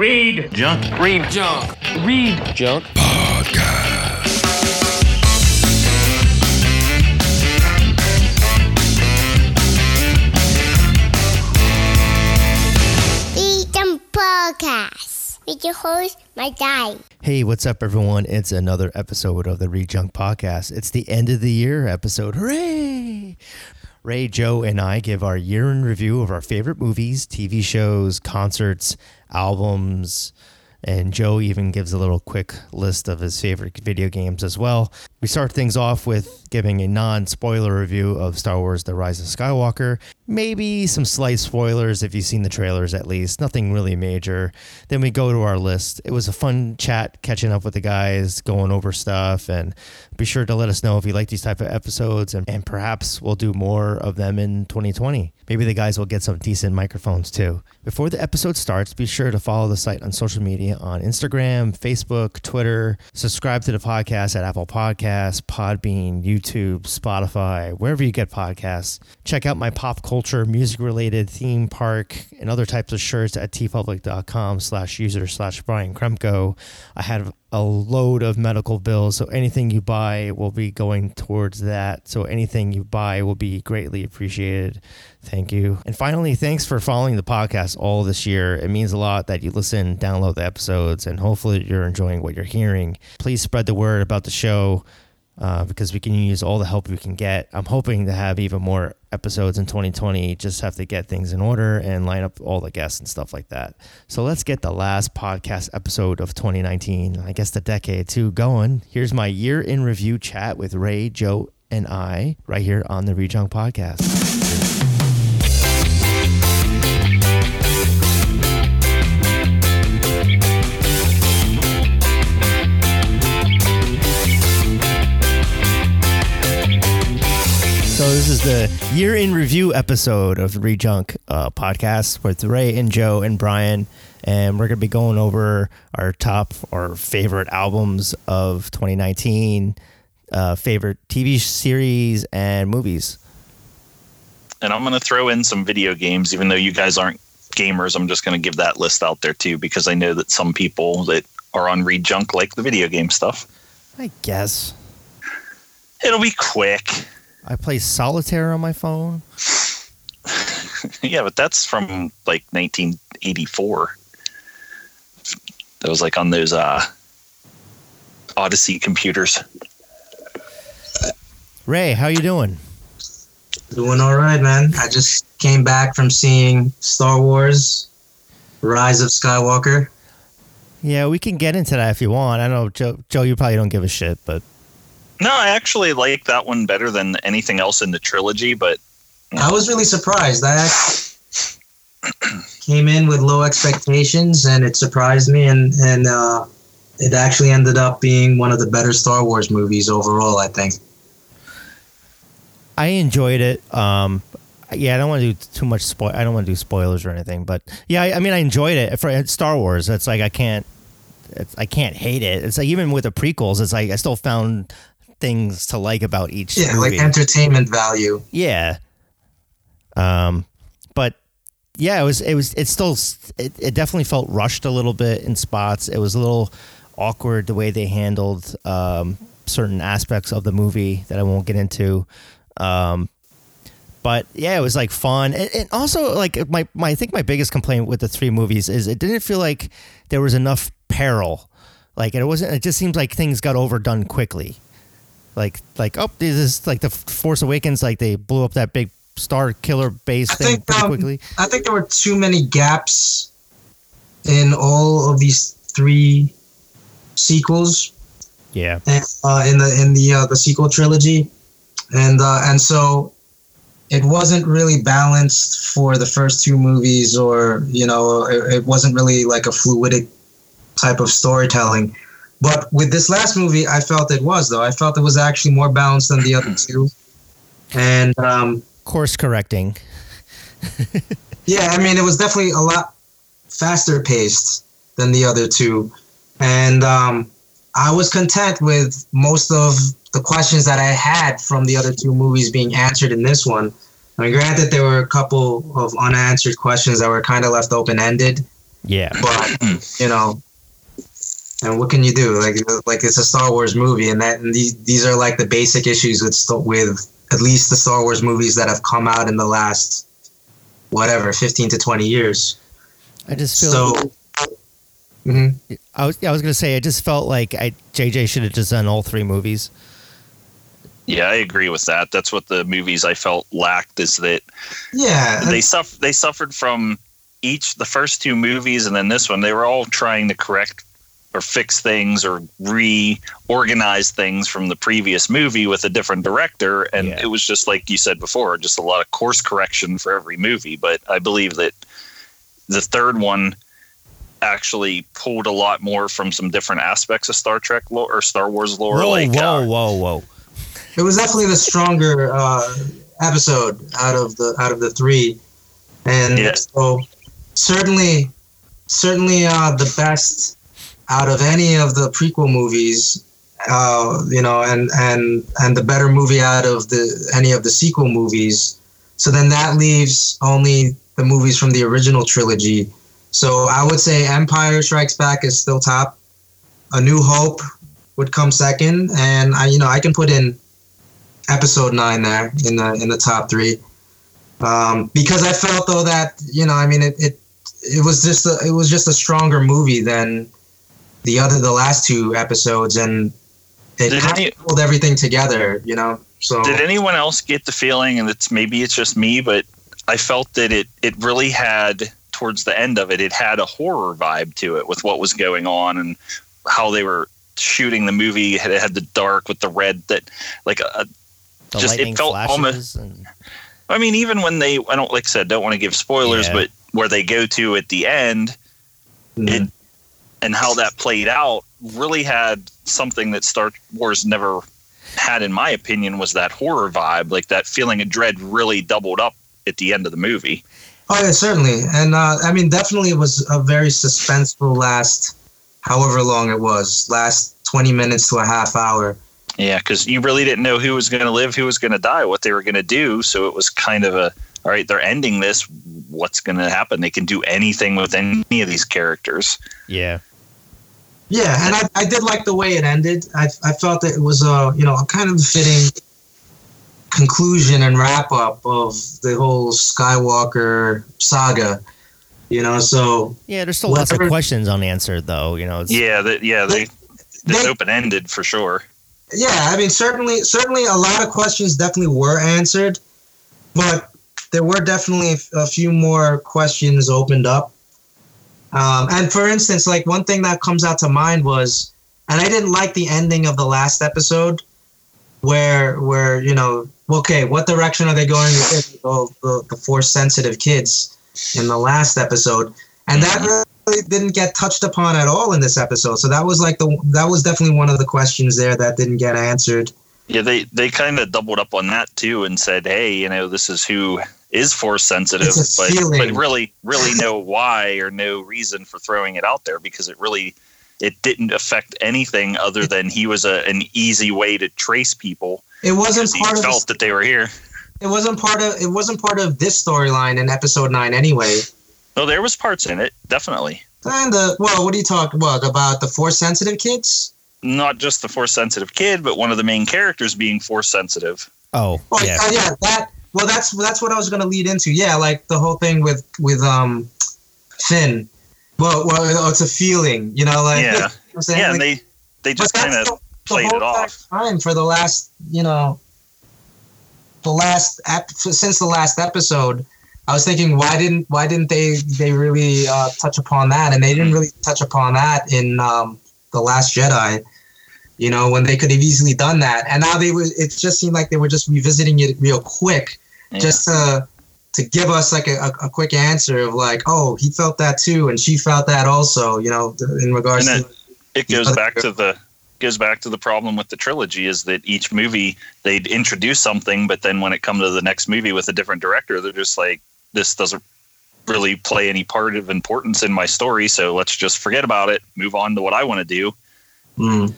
Read Junk. Read junk. Read junk. Freedom Podcast with your host, my guy. Hey, what's up, everyone? It's another episode of the Rejunk Podcast. It's the end of the year episode. Hooray! Ray, Joe, and I give our year in review of our favorite movies, TV shows, concerts, albums, and Joe even gives a little quick list of his favorite video games as well. We start things off with giving a non spoiler review of Star Wars The Rise of Skywalker. Maybe some slight spoilers if you've seen the trailers at least, nothing really major. Then we go to our list. It was a fun chat catching up with the guys, going over stuff, and be sure to let us know if you like these type of episodes, and, and perhaps we'll do more of them in 2020. Maybe the guys will get some decent microphones too. Before the episode starts, be sure to follow the site on social media on Instagram, Facebook, Twitter. Subscribe to the podcast at Apple Podcasts, Podbean, YouTube, Spotify, wherever you get podcasts. Check out my pop culture, music related theme park and other types of shirts at teepublic.com slash user slash Brian Kremko. I have a load of medical bills, so anything you buy will be going towards that. So anything you buy will be greatly appreciated. Thank you. And finally, thanks for following the podcast all this year. It means a lot that you listen, download the episodes, and hopefully you're enjoying what you're hearing. Please spread the word about the show uh, because we can use all the help we can get. I'm hoping to have even more episodes in 2020. Just have to get things in order and line up all the guests and stuff like that. So let's get the last podcast episode of 2019, I guess the decade too, going. Here's my year in review chat with Ray, Joe, and I right here on the Rejunk Podcast. So this is the year in review episode of the Rejunk uh, podcast with Ray and Joe and Brian, and we're gonna be going over our top or favorite albums of 2019, uh, favorite TV series and movies. And I'm going to throw in some video games, even though you guys aren't gamers. I'm just going to give that list out there too, because I know that some people that are on Rejunk like the video game stuff. I guess It'll be quick. I play solitaire on my phone. yeah, but that's from like 1984. That was like on those uh, Odyssey computers. Ray, how you doing? Doing all right, man. I just came back from seeing Star Wars Rise of Skywalker. Yeah, we can get into that if you want. I know Joe. Joe, you probably don't give a shit, but No, I actually like that one better than anything else in the trilogy, but I was really surprised. I came in with low expectations and it surprised me and and uh, it actually ended up being one of the better Star Wars movies overall, I think. I enjoyed it. Um, yeah, I don't want to do too much spoil. I don't want to do spoilers or anything, but yeah, I, I mean, I enjoyed it for Star Wars. It's like I can't, it's, I can't hate it. It's like even with the prequels, it's like I still found things to like about each Yeah, movie. like entertainment value. yeah. Um, but yeah, it was it was it still it, it definitely felt rushed a little bit in spots. It was a little awkward the way they handled um, certain aspects of the movie that I won't get into. Um, but yeah, it was like fun, and, and also like my, my I think my biggest complaint with the three movies is it didn't feel like there was enough peril. Like it wasn't. It just seems like things got overdone quickly. Like like oh, this is like the Force Awakens. Like they blew up that big star killer base I thing think pretty um, quickly. I think there were too many gaps in all of these three sequels Yeah, and, uh, in the in the uh, the sequel trilogy, and uh, and so it wasn't really balanced for the first two movies, or you know, it, it wasn't really like a fluidic type of storytelling. But with this last movie, I felt it was though. I felt it was actually more balanced than the other two, and um, course correcting. yeah, I mean, it was definitely a lot faster paced than the other two, and um, I was content with most of the questions that I had from the other two movies being answered in this one. I mean, granted, there were a couple of unanswered questions that were kind of left open ended, Yeah. but you know, and what can you do? Like like it's a Star Wars movie, and that and these these are like the basic issues with with at least the Star Wars movies that have come out in the last whatever fifteen to twenty years. I just feel. So. Mhm. I was. I was gonna say. I just felt like I JJ should have just done all three movies. Yeah, I agree with that. That's what the movies I felt lacked is that Yeah, they suffer they suffered from each the first two movies and then this one. They were all trying to correct or fix things or reorganize things from the previous movie with a different director and Yeah. it was just like you said before just a lot of course correction for every movie but i believe that the third one actually pulled a lot more from some different aspects of star trek lore or star wars lore Whoa, like whoa, uh, whoa, whoa! it was definitely the stronger uh, episode out of the out of the three, and Yeah. so certainly, certainly uh, the best out of any of the prequel movies. Uh, you know, and and and the better movie out of the any of the sequel movies. So then that leaves only the movies from the original trilogy. So I would say Empire Strikes Back is still top. A New Hope would come second, and I, you know, I can put in episode nine there in the in the top three um, because I felt though that you know I mean it, it it was just a, it was just a stronger movie than the other the last two episodes and it Did kind any- of pulled everything together you know so Did anyone else get the feeling, and it's maybe it's just me, but I felt that it it really had towards the end of it, it had a horror vibe to it with what was going on and how they were shooting the movie. It had the dark with the red that like a, The just- it felt almost- and I mean, even when they, I don't like I said, don't want to give spoilers, Yeah. but where they go to at the end Mhm. it- and how that played out really had something that Star Wars never had, in my opinion, was that horror vibe. Like that feeling of dread really doubled up at the end of the movie. oh yeah certainly and uh, I mean definitely it was a very suspenseful last however long it was last 20 minutes to a half hour Yeah, because you really didn't know who was going to live, who was going to die, what they were going to do. So it was kind of a, all right, they're ending this. What's going to happen? They can do anything with any of these characters. yeah, Yeah, and I, I did like the way it ended. I, I felt that it was a you know a kind of fitting conclusion and wrap up of the whole Skywalker saga. You know, so yeah. There's still lots of questions unanswered, though. You know, it's, Yeah, that yeah, they, it's They- open ended for sure. yeah, I mean certainly certainly a lot of questions definitely were answered, but there were definitely a few more questions opened up. Um, and for instance, like one thing that comes out to mind was, and I didn't like the ending of the last episode, where where you know, okay, what direction are they going with the, the, the force sensitive kids in the last episode, and that really didn't get touched upon at all in this episode. So that was like the that was definitely one of the questions there that didn't get answered. Yeah, they they kind of doubled up on that too and said, "Hey, you know, this is who is force sensitive, but feeling. but really really no why or no reason for throwing it out there because it really it didn't affect anything other than he was a, an easy way to trace people It wasn't because he part of felt that they were here. it wasn't part of it wasn't part of this storyline in episode nine anyway. No, there was parts in it, definitely. And the well, what are you talking what about the force sensitive kids? Not just the force sensitive kid, but one of the main characters being force sensitive. oh Well, yeah, yeah. yeah, that. Well, that's that's what I was going to lead into. Yeah, like the whole thing with with um Finn. Well, well, it's a feeling, you know, like Yeah. you know what I'm saying? Yeah, Like, and they they just kind of played it off. Time for the last, you know, the last ep- since the last episode, I was thinking, why didn't why didn't they they really uh, touch upon that? And they didn't really touch upon that in um, the Last Jedi. You know, when they could have easily done that, and now they were. It just seemed like they were just revisiting it real quick, Yeah. just to to give us like a, a, a quick answer of like, oh, he felt that too, and she felt that also. You know, in regards And to it goes other- back to the goes back to the problem with the trilogy is that each movie they'd introduce something but then when it comes to the next movie with a different director they're just like this doesn't really play any part of importance in my story so let's just forget about it move on to what i want to do Mm.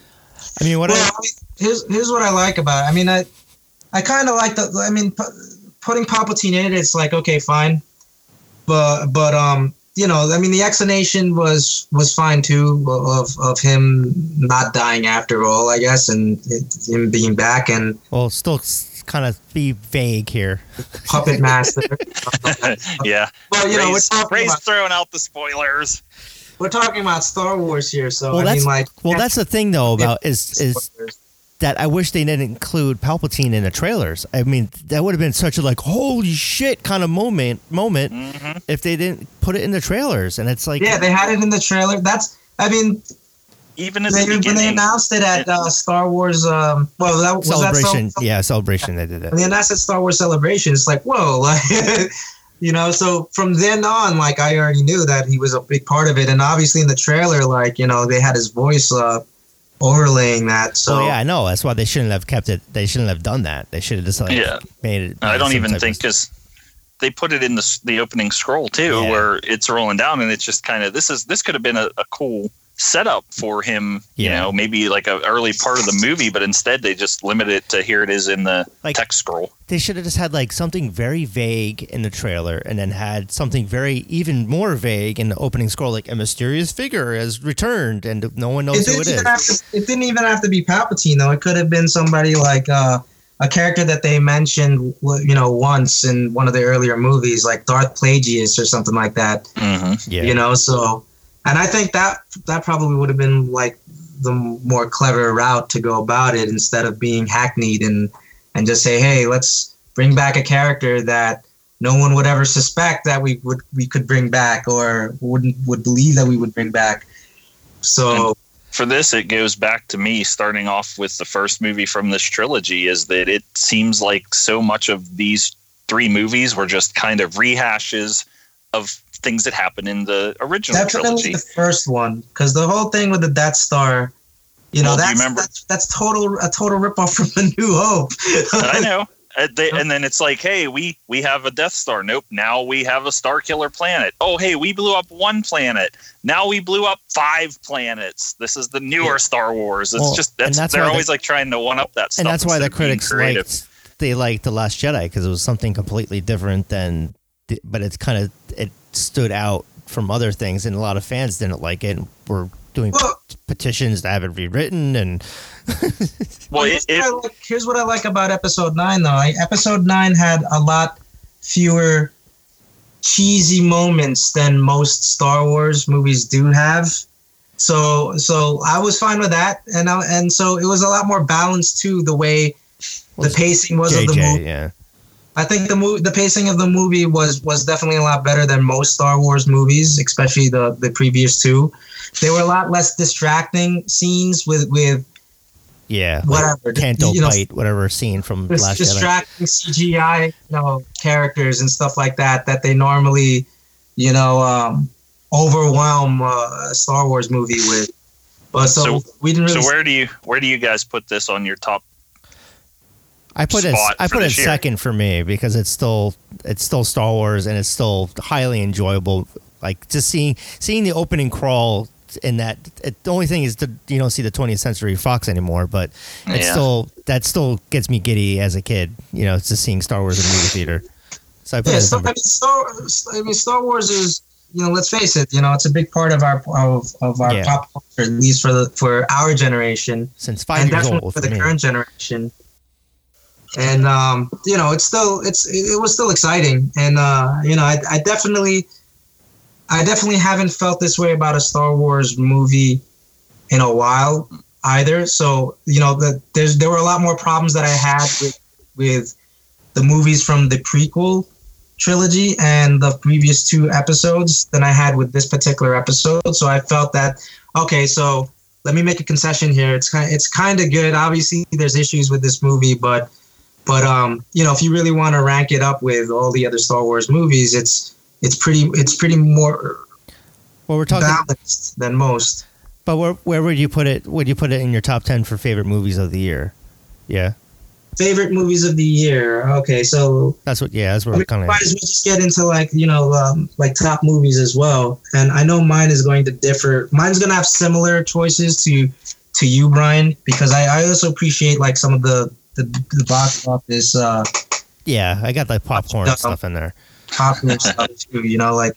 I mean, what well, I, I mean, here's here's what I like about it. I mean, I I kind of like the. I mean, pu- putting Palpatine in it, it's like okay, fine, but but um, you know, I mean, the explanation was was fine too of of him not dying after all, I guess, and it, him being back and Well, still kind of be vague here. puppet master. yeah. well, you know, we're Ray's, talking, Ray's about, throwing out the spoilers. We're talking about Star Wars here, so Well, I that's mean, like, well, that's the thing though about is is that I wish they didn't include Palpatine in the trailers. I mean, that would have been such a like holy shit kind of moment moment hmm if they didn't put it in the trailers. And it's like yeah, they had it in the trailer. That's, I mean, Even in they, the when they announced it at uh, Star Wars, um, well, that was celebration. that. Cel- yeah, celebration. They did when it. they announced at Star Wars Celebration, it's like, whoa, like, you know. So from then on, like, I already knew that he was a big part of it, and obviously in the trailer, like, you know, they had his voice uh, overlaying that. So oh yeah, I know. That's why they shouldn't have kept it. They shouldn't have done that. They should have just like Yeah. made it. I don't even think because they put it in the the opening scroll too, Yeah. where it's rolling down, and it's just kind of this is this could have been a, a cool setup for him. You know, maybe like an early part of the movie, but instead they just limit it to here it is in the Like- text scroll. they should have just had like something very vague in the trailer, and then had something very even more vague in the opening scroll, like a mysterious figure has returned, and no one knows it who didn't, it is. even have to, it didn't even have to be Palpatine though. It could have been somebody like uh, a character that they mentioned, you know, once in one of the earlier movies, like Darth Plagueis or something like that. hmm Yeah, You know, so and I think that that probably would have been like the more clever route to go about it instead of being hackneyed and and just say, hey, let's bring back a character that no one would ever suspect that we would we could bring back or wouldn't would believe that we would bring back. So For this, it goes back to me starting off with the first movie from this trilogy. Is that it seems like so much of these three movies were just kind of rehashes of things that happened in the original definitely trilogy. the first one because the whole thing with the Death Star, you know, Well, do you that's, remember- that's that's total a total ripoff from the New Hope. I know. Uh, they, and then it's like, hey, we we have a Death Star. Nope. Now we have a Star Killer planet. Oh, hey, we blew up one planet. Now we blew up five planets. This is the newer Yeah. Star Wars. It's Well, just that's, that's they're why the- always like trying to one up that stuff. and that's why the instead of being critics liked they liked the Last Jedi because it was something completely different than, but it's kind of it stood out from other things, and a lot of fans didn't like it. and Were doing Well- petitions to have it rewritten, and Well, here's, it, what I like, here's what I like about episode nine, though. I, episode nine had a lot fewer cheesy moments than most Star Wars movies do have. So, so I was fine with that, and I, and so it was a lot more balanced too. The way the pacing was of the movie. yeah, I think the movie, the pacing of the movie was was definitely a lot better than most Star Wars movies, especially the the previous two. There were a lot less distracting scenes with with yeah, whatever Canto you know, bite, whatever scene from dis- Last Jedi. distracting CGI, you know, characters and stuff like that that they normally, you know, um, overwhelm uh, a Star Wars movie with. But so, So- we didn't so where do you where do you guys put this on your top? I put it. spot I put it year. second for me because it's still it's still Star Wars and it's still highly enjoyable. Like just seeing seeing the opening crawl in that. It, the only thing is that you don't see the 20th Century Fox anymore, but it's Yeah. still that still gets me giddy as a kid. You know, just seeing Star Wars in the movie theater. So I put yeah, it as Star, I mean, Star, I mean, Star Wars is, you know, let's face it, you know, it's a big part of our of, of our Yeah. pop culture, at least for the for our generation. since five and years definitely old for for the me. current generation. And um, you know, it's still it's it was still exciting, and uh, you know, I, I definitely, I definitely haven't felt this way about a Star Wars movie in a while either. So you know, the, there's there were a lot more problems that I had with with the movies from the prequel trilogy and the previous two episodes than I had with this particular episode. So I felt that okay, so let me make a concession here. It's kind it's kind of good. Obviously, there's issues with this movie, but but um, you know, if you really want to rank it up with all the other Star Wars movies, it's it's pretty it's pretty more Well, we're talking, balanced than most. but where where would you put it? Would you put it in your top ten for favorite movies of the year? Yeah, Favorite movies of the year. Okay, so that's what. Yeah, that's I what mean, I'm kind of. might as well just get into like you know um, like top movies as well. And I know mine is going to differ. Mine's going to have similar choices to to you, Brian, because I, I also appreciate like some of the the, the box office uh, Yeah, I got the popcorn stuff in there. popular stuff too. You know, like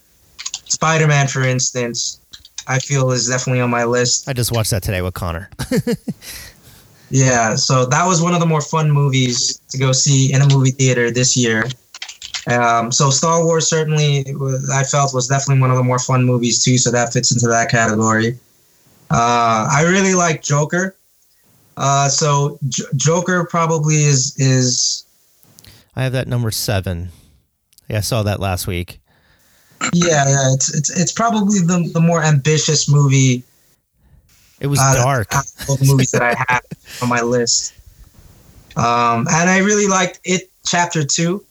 Spider Man, for instance, I feel is definitely on my list. I just watched that today with Connor. Yeah, so that was one of the more fun movies to go see in a movie theater this year. Um, so Star Wars certainly was- I felt was definitely one of the more fun movies too. So that fits into that category. Uh, I really like Joker. Uh, so J- Joker probably is is I have that number seven. Yeah, I saw that last week. yeah yeah it's it's it's probably the the more ambitious movie It was uh, dark. movies that I have on my list. Um, and I really liked it. Chapter two.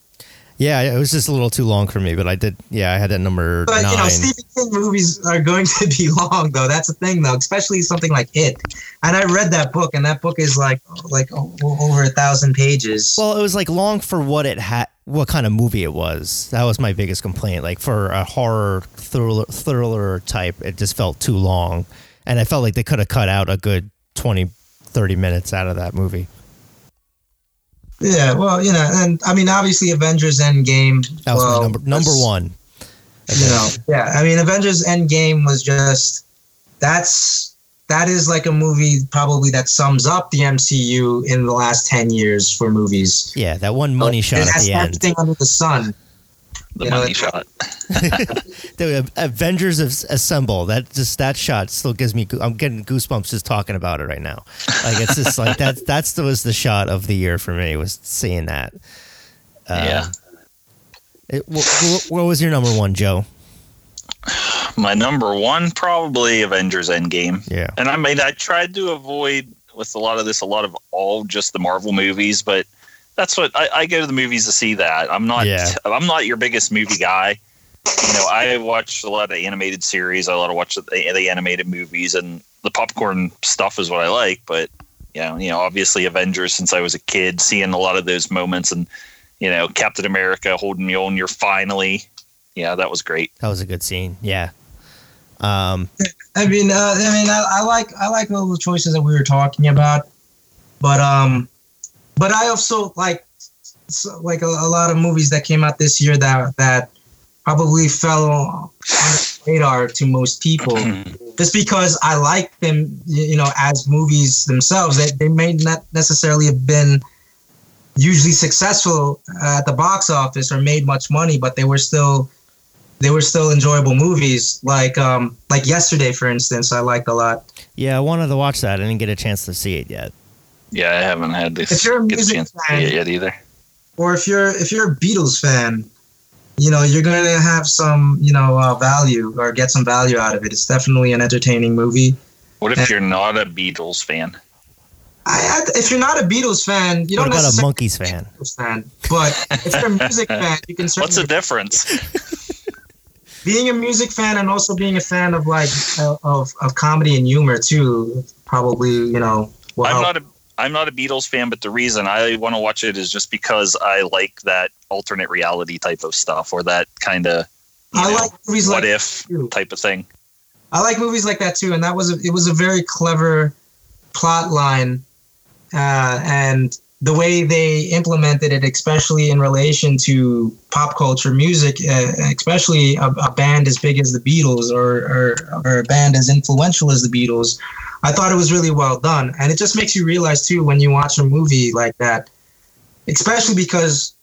Yeah, it was just a little too long for me, but I did. Yeah, I had that number But nine. you know, Stephen King movies are going to be long, though. That's the thing, though, especially something like It. And I read that book, and that book is like like over a thousand pages. Well, it was like long for what it had, what kind of movie it was. That was my biggest complaint. Like for a horror thriller, thriller type, it just felt too long. And I felt like they could have cut out a good 20, 30 minutes out of that movie. Yeah, well, you know, and I mean, obviously, Avengers Endgame. That was well, number number was- one. You know, yeah, I mean, Avengers Endgame was just that's that is like a movie probably that sums up the MCU in the last ten years for movies. Yeah, that one money shot it at the end. everything under the sun. The You money it- shot. The Avengers of Assemble. That just that shot still gives me. I'm getting goosebumps just talking about it right now. Like it's just like that. That's the, was the shot of the year for me. Was seeing that. Uh, yeah. It, wh- wh- what was your number one, Joe? My number one probably Avengers Endgame. Yeah. And I mean, I tried to avoid with a lot of this, a lot of all just the Marvel movies, but that's what I, I go to the movies to see. That I'm not, Yeah. I'm not your biggest movie guy. You know, I watch a lot of animated series. I lot of watch the, the animated movies, and the popcorn stuff is what I like. But you know, you know, obviously Avengers since I was a kid, seeing a lot of those moments, and you know, Captain America holding Mjolnir finally. Yeah, that was great. That was a good scene. Yeah. Um, I mean, uh, I mean, I, I like I like all the choices that we were talking about, but um, but I also like so, like a, a lot of movies that came out this year that that probably fell on the radar to most people just because I like them, you know, as movies themselves. They they may not necessarily have been usually successful at the box office or made much money, but they were still they were still enjoyable movies. Like um like yesterday, for instance, I liked a lot. yeah, I wanted to watch that. I didn't get a chance to see it yet. Yeah, I haven't had this If you're a music fan- yet either. Or if you're if you're a Beatles fan, you know you're gonna have some you know uh, value or get some value out of it. It's definitely an entertaining movie. What Yeah. if you're not a Beatles fan? I, I, if you're not a Beatles fan, you What don't about a monkeys fan? a Beatles fan. But if you're a music fan, you can certainly. What's the difference? being a music fan and also being a fan of like uh, of of comedy and humor too. Probably you know. will I'm not a I'm not a Beatles fan, but the reason I want to watch it is just because I like that alternate reality type of stuff or that kind of I like movies what like if too. type of thing. I like movies like that too, and that was a, it was a very clever plot line, uh, and the way they implemented it, especially in relation to pop culture music, uh, especially a, a band as big as the Beatles or, or or a band as influential as the Beatles, I thought it was really well done, and it just makes you realize too when you watch a movie like that, especially because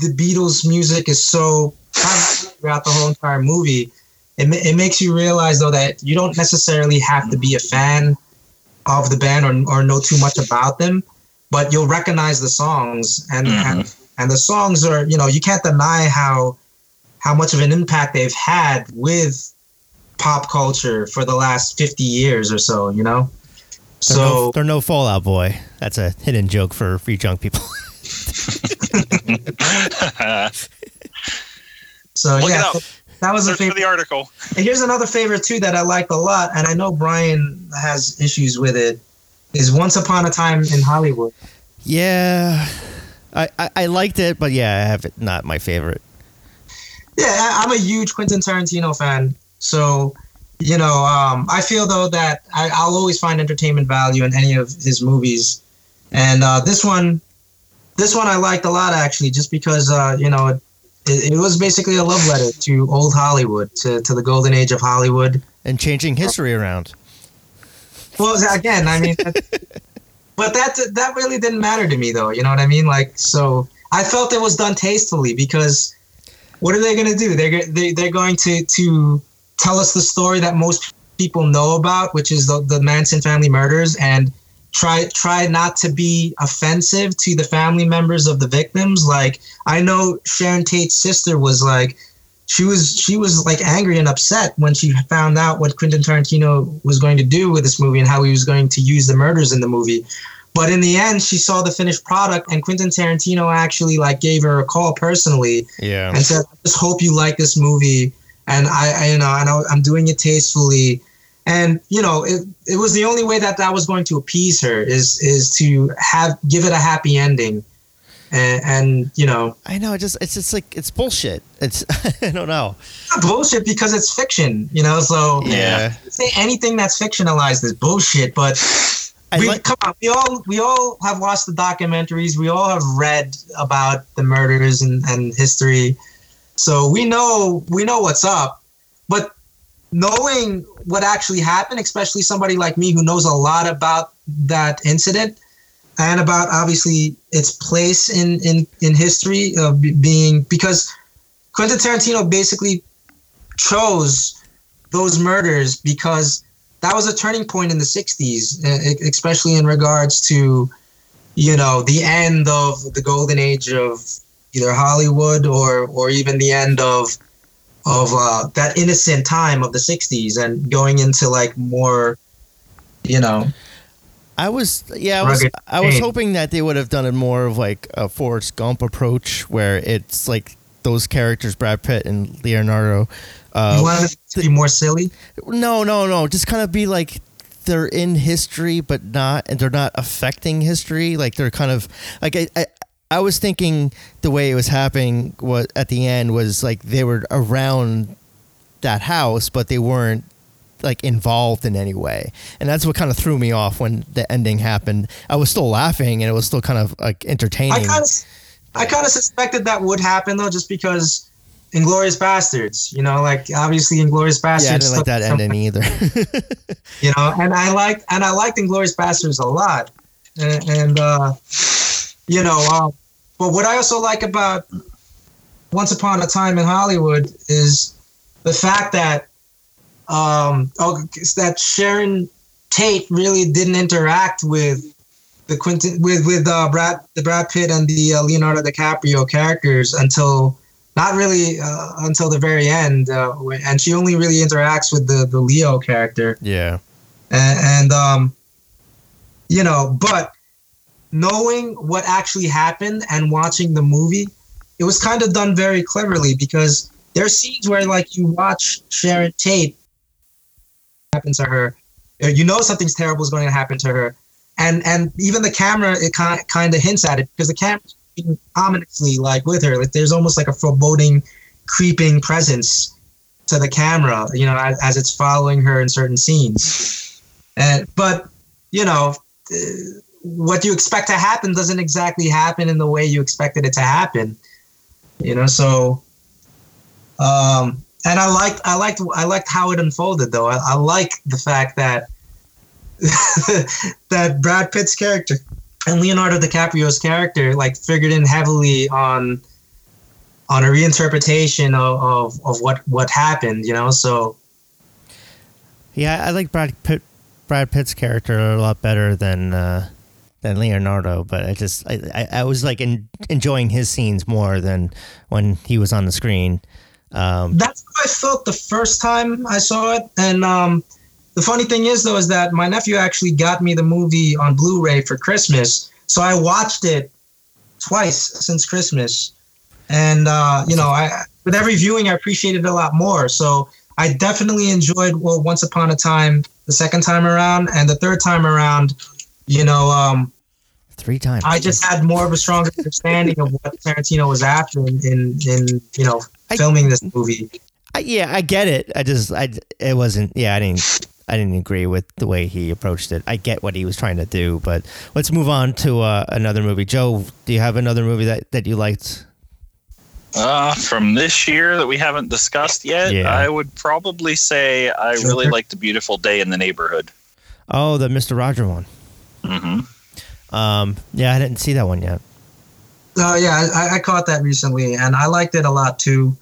the Beatles music is so throughout the whole entire movie it, it makes you realize though that you don't necessarily have to be a fan of the band or, or know too much about them but you'll recognize the songs. And, mm-hmm. and and the songs are you know you can't deny how how much of an impact they've had with pop culture for the last 50 years or so you know They're, no, so they're no Fall Out Boy. That's a hidden joke for free junk people. so Look yeah it up. that was a Search for favorite the article. And here's another favorite too that I like a lot, and I know Brian has issues with it. Is Once Upon a Time in Hollywood. yeah, I, I, I liked it, but yeah, I have it not my favorite. Yeah, I'm a huge Quentin Tarantino fan, so you know, um, I feel though that I, I'll always find entertainment value in any of his movies, and uh, this one, this one I liked a lot actually, just because uh, you know, it, it, it was basically a love letter to old Hollywood, to, to the golden age of Hollywood. And changing history around. Well, again, I mean, but that that really didn't matter to me, though. You know what I mean? Like, so I felt it was done tastefully because what are they going to do? They're they, they're going to to tell us the story that most people know about, which is the, the Manson family murders, and try try not to be offensive to the family members of the victims. Like I know Sharon Tate's sister was like she was she was like angry and upset when she found out what Quentin Tarantino was going to do with this movie and how he was going to use the murders in the movie. But in the end, she saw the finished product, and Quentin Tarantino actually like gave her a call personally, Yeah. and said, "I just hope you like this movie." And I, I you know, I, I'm doing it tastefully, and you know, it, it was the only way that that was going to appease her is is to have give it a happy ending, and, and you know, I know. It just it's just like it's bullshit. It's I don't know. not bullshit because it's fiction, you know. So Yeah. say anything that's fictionalized is bullshit, but we, like come on, we all we all have watched the documentaries. We all have read about the murders and, and history, so we know we know what's up. But knowing what actually happened, especially somebody like me who knows a lot about that incident and about obviously its place in in in history of being because Quentin Tarantino basically chose those murders because that was a turning point in the 60s e- especially in regards to you know the end of the golden age of either hollywood or or even the end of of uh, that innocent time of the 60s and going into like more you know I was yeah, I was I was hoping that they would have done it more of like a Forrest Gump approach where it's like those characters Brad Pitt and Leonardo uh you wanted it to be more silly? No, no, no, just kind of be like they're in history but not and they're not affecting history. Like they're kind of like I, I I was thinking the way it was happening was at the end was like they were around that house but they weren't like involved in any way. And that's what kind of threw me off when the ending happened. I was still laughing and it was still kind of like entertaining i kind of i kind of suspected that would happen though just because inglourious basterds you know like obviously inglourious basterds yeah i didn't like that ending either. You know and i liked and i liked inglourious basterds a lot. And, and uh you know uh, but what i also like about once upon a time in hollywood is the fact that um oh, that sharon tate really didn't interact with the quentin with with uh brad the brad pitt and the uh, leonardo dicaprio characters until not really uh, until the very end uh, and she only really interacts with the the leo character. Yeah. And, and um, you know, but knowing what actually happened and watching the movie, it was kind of done very cleverly because there's scenes where like you watch Sharon Tate happen to her, you know something's terrible is going to happen to her, and and even the camera it kind kind of hints at it because the camera's ominously like with her, like there's almost like a foreboding, creeping presence to the camera, you know, as, as it's following her in certain scenes. And but you know, uh, what you expect to happen doesn't exactly happen in the way you expected it to happen. You know, so um, and I liked I liked I liked how it unfolded though. I, I like the fact that that Brad Pitt's character and Leonardo DiCaprio's character like figured in heavily on on a reinterpretation of, of, of what what happened, you know. So Yeah, I like Brad Pitt, Brad Pitt's character a lot better than uh, than Leonardo, but I just I, I, I was like en- enjoying his scenes more than when he was on the screen. Um, that's how I felt the first time I saw it. And um, the funny thing is, though, is that my nephew actually got me the movie on Blu-ray for Christmas, so I watched it twice since Christmas. And uh, you know, I with every viewing, I appreciated it a lot more. So I definitely enjoyed well, Once Upon a Time the second time around, and the third time around, you know, um, three times. I just had more of a stronger understanding of what Tarantino was after in, in, in you know I- filming this movie. I, yeah, I get it. I just I it wasn't. Yeah, I didn't. I didn't agree with the way he approached it. I get what he was trying to do, but let's move on to uh, another movie. Joe, do you have another movie that, that you liked? Uh, from this year that we haven't discussed yet, Yeah. I would probably say I really liked A Beautiful Day in the Neighborhood. Oh, the Mister Roger one. Hmm Um, yeah, I didn't see that one yet. Uh, yeah, I, I caught that recently, and I liked it a lot too.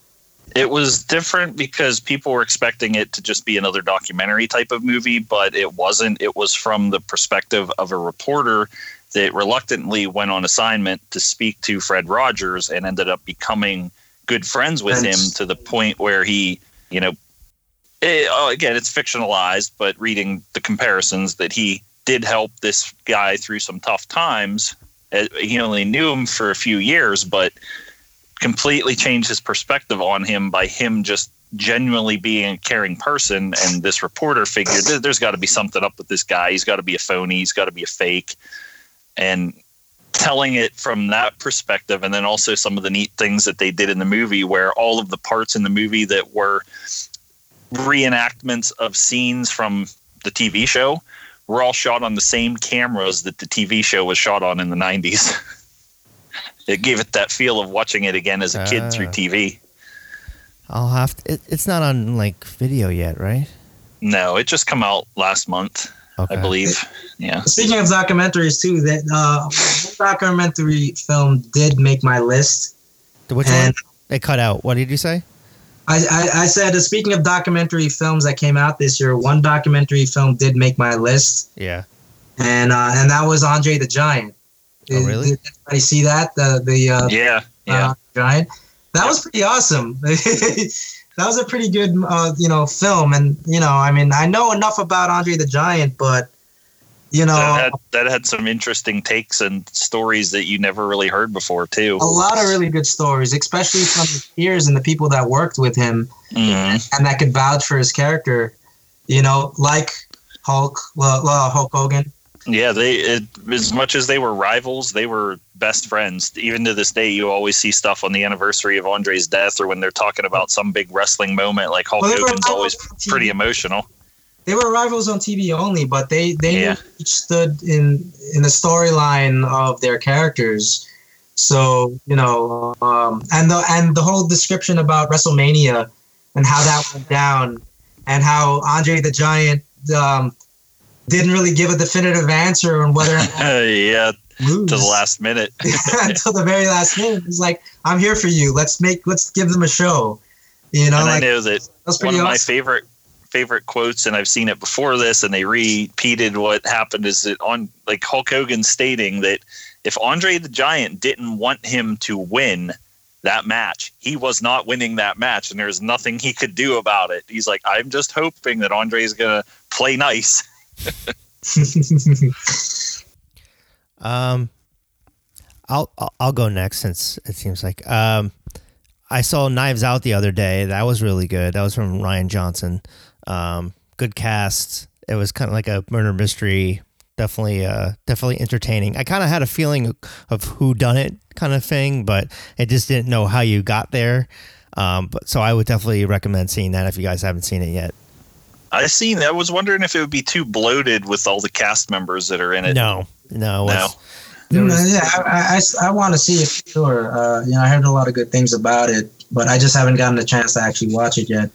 It was different because people were expecting it to just be another documentary type of movie, but it wasn't. It was from the perspective of a reporter that reluctantly went on assignment to speak to Fred Rogers and ended up becoming good friends with him to the point where he, you know, it, oh, again, it's fictionalized, but reading the comparisons that he did help this guy through some tough times. Uh, He only knew him for a few years, but completely changed his perspective on him by him just genuinely being a caring person. And this reporter figured there's got to be something up with this guy. He's got to be a phony. He's got to be a fake. And telling it from that perspective, and then also some of the neat things that they did in the movie, where all of the parts in the movie that were reenactments of scenes from the TV show were all shot on the same cameras that the TV show was shot on in the 90s. it gave it that feel of watching it again as a kid through Ah. TV. I'll have to. It, it's not on like video yet, right? No, it just come out last month, Okay. I believe. Yeah. Speaking of documentaries too, that uh, documentary film did make my list. Which And- one? It cut out. What did you say? I, I, I said, uh, speaking of documentary films that came out this year, one documentary film did make my list, Yeah. and uh, and that was Andre the Giant. Oh, really? Did anybody see that? The the uh, Yeah. Yeah. uh, giant. That was pretty awesome. that was a pretty good, uh, you know, film. And you know, I mean, I know enough about Andre the Giant, but you know, that, had, that had some interesting takes and stories that you never really heard before, too. a lot of really good stories, especially from his peers and the people that worked with him Mhm. and that could vouch for his character. You know, like Hulk, well, well Hulk Hogan. Yeah, they it, as much as they were rivals, they were best friends. Even to this day, you always see stuff on the anniversary of Andre's death, or when they're talking about some big wrestling moment. Like Hulk Well, Hogan's always rivals on TV. pretty emotional. They were rivals on TV only, but they they Yeah. stood in in the storyline of their characters. So you know, um, and the and the whole description about WrestleMania and how that went down, and how Andre the Giant um, didn't really give a definitive answer on whether yeah, to lose to the last minute. until the very last minute. It's like, I'm here for you. Let's make let's give them a show. You know, and I like know that that's one of my favorite favorite quotes, and I've seen it before this, and they repeated what happened. Is that on like Hulk Hogan stating that if Andre the Giant didn't want him to win that match, he was not winning that match, and there's nothing he could do about it. He's like, I'm just hoping that Andre's gonna play nice. Um, I'll I'll- go next since it seems like um, I saw Knives Out the other day. That was really good. That was from Rian Johnson. Um, good cast. It was kind of like a murder mystery. Definitely, uh, definitely entertaining. I kind of had a feeling of who done it kind of thing, but I just didn't know how you got there. Um, but so I would definitely recommend seeing that if you guys haven't seen it yet. I seen. That I was wondering if it would be too bloated with all the cast members that are in it. No, no, it No. was- there was- yeah, I, I, I want to see it for sure. Uh, you know, I heard a lot of good things about it, but I just haven't gotten the chance to actually watch it yet.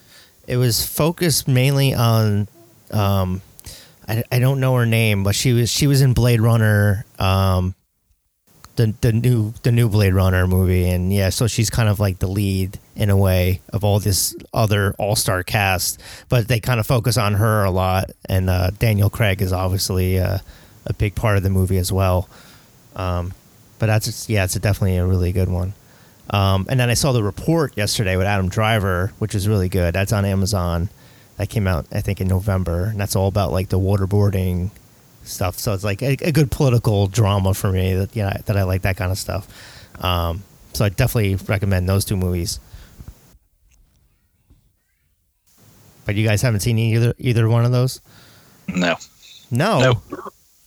It was focused mainly on um I, I don't know her name but she was she was in blade runner um the the new the new blade runner movie. And yeah so she's kind of like the lead in a way of all this other all-star cast but they kind of focus on her a lot. And uh, daniel craig is obviously uh, a big part of the movie as well. Um, but that's yeah it's definitely a really good one um, and then I saw the report yesterday with Adam Driver, which is really good. That's on Amazon. That came out, I think, in November, and that's all about like the waterboarding stuff. So it's like a, a good political drama for me. That yeah, that I like that kind of stuff. Um, so I definitely recommend those two movies. But you guys haven't seen either either one of those? No. No. No.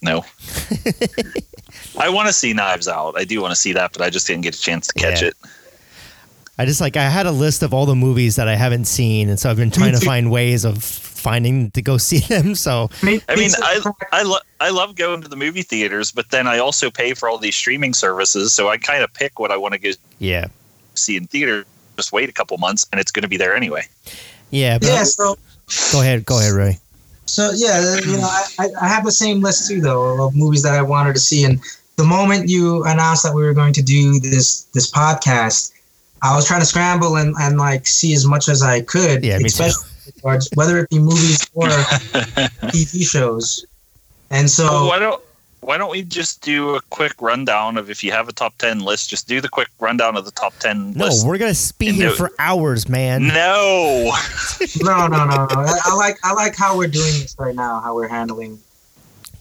No. I want to see Knives Out. I do want to see that, but I just didn't get a chance to catch Yeah. it. I just like I had a list of all the movies that I haven't seen, and so I've been trying to find ways of finding to go see them. So I mean, I I, lo- I love going to the movie theaters, but then I also pay for all these streaming services, so I kind of pick what I want to go yeah, see in theater, just wait a couple months and it's going to be there anyway. Yeah, but Yeah, so go ahead, go ahead, Ray. So yeah, you know, I, I- I have the same list too, though, of movies that I wanted to see. And the moment you announced that we were going to do this this podcast, I was trying to scramble and, and like see as much as I could, Yeah, me too. especially towards whether it be movies or TV shows. And so Well, why don't why don't we just do a quick rundown of if you have a top ten list, just do the quick rundown of the top ten No, list. we're gonna be And here do- for hours, man. No. no, no, no, no. I, I like I like how we're doing this right now, how we're handling.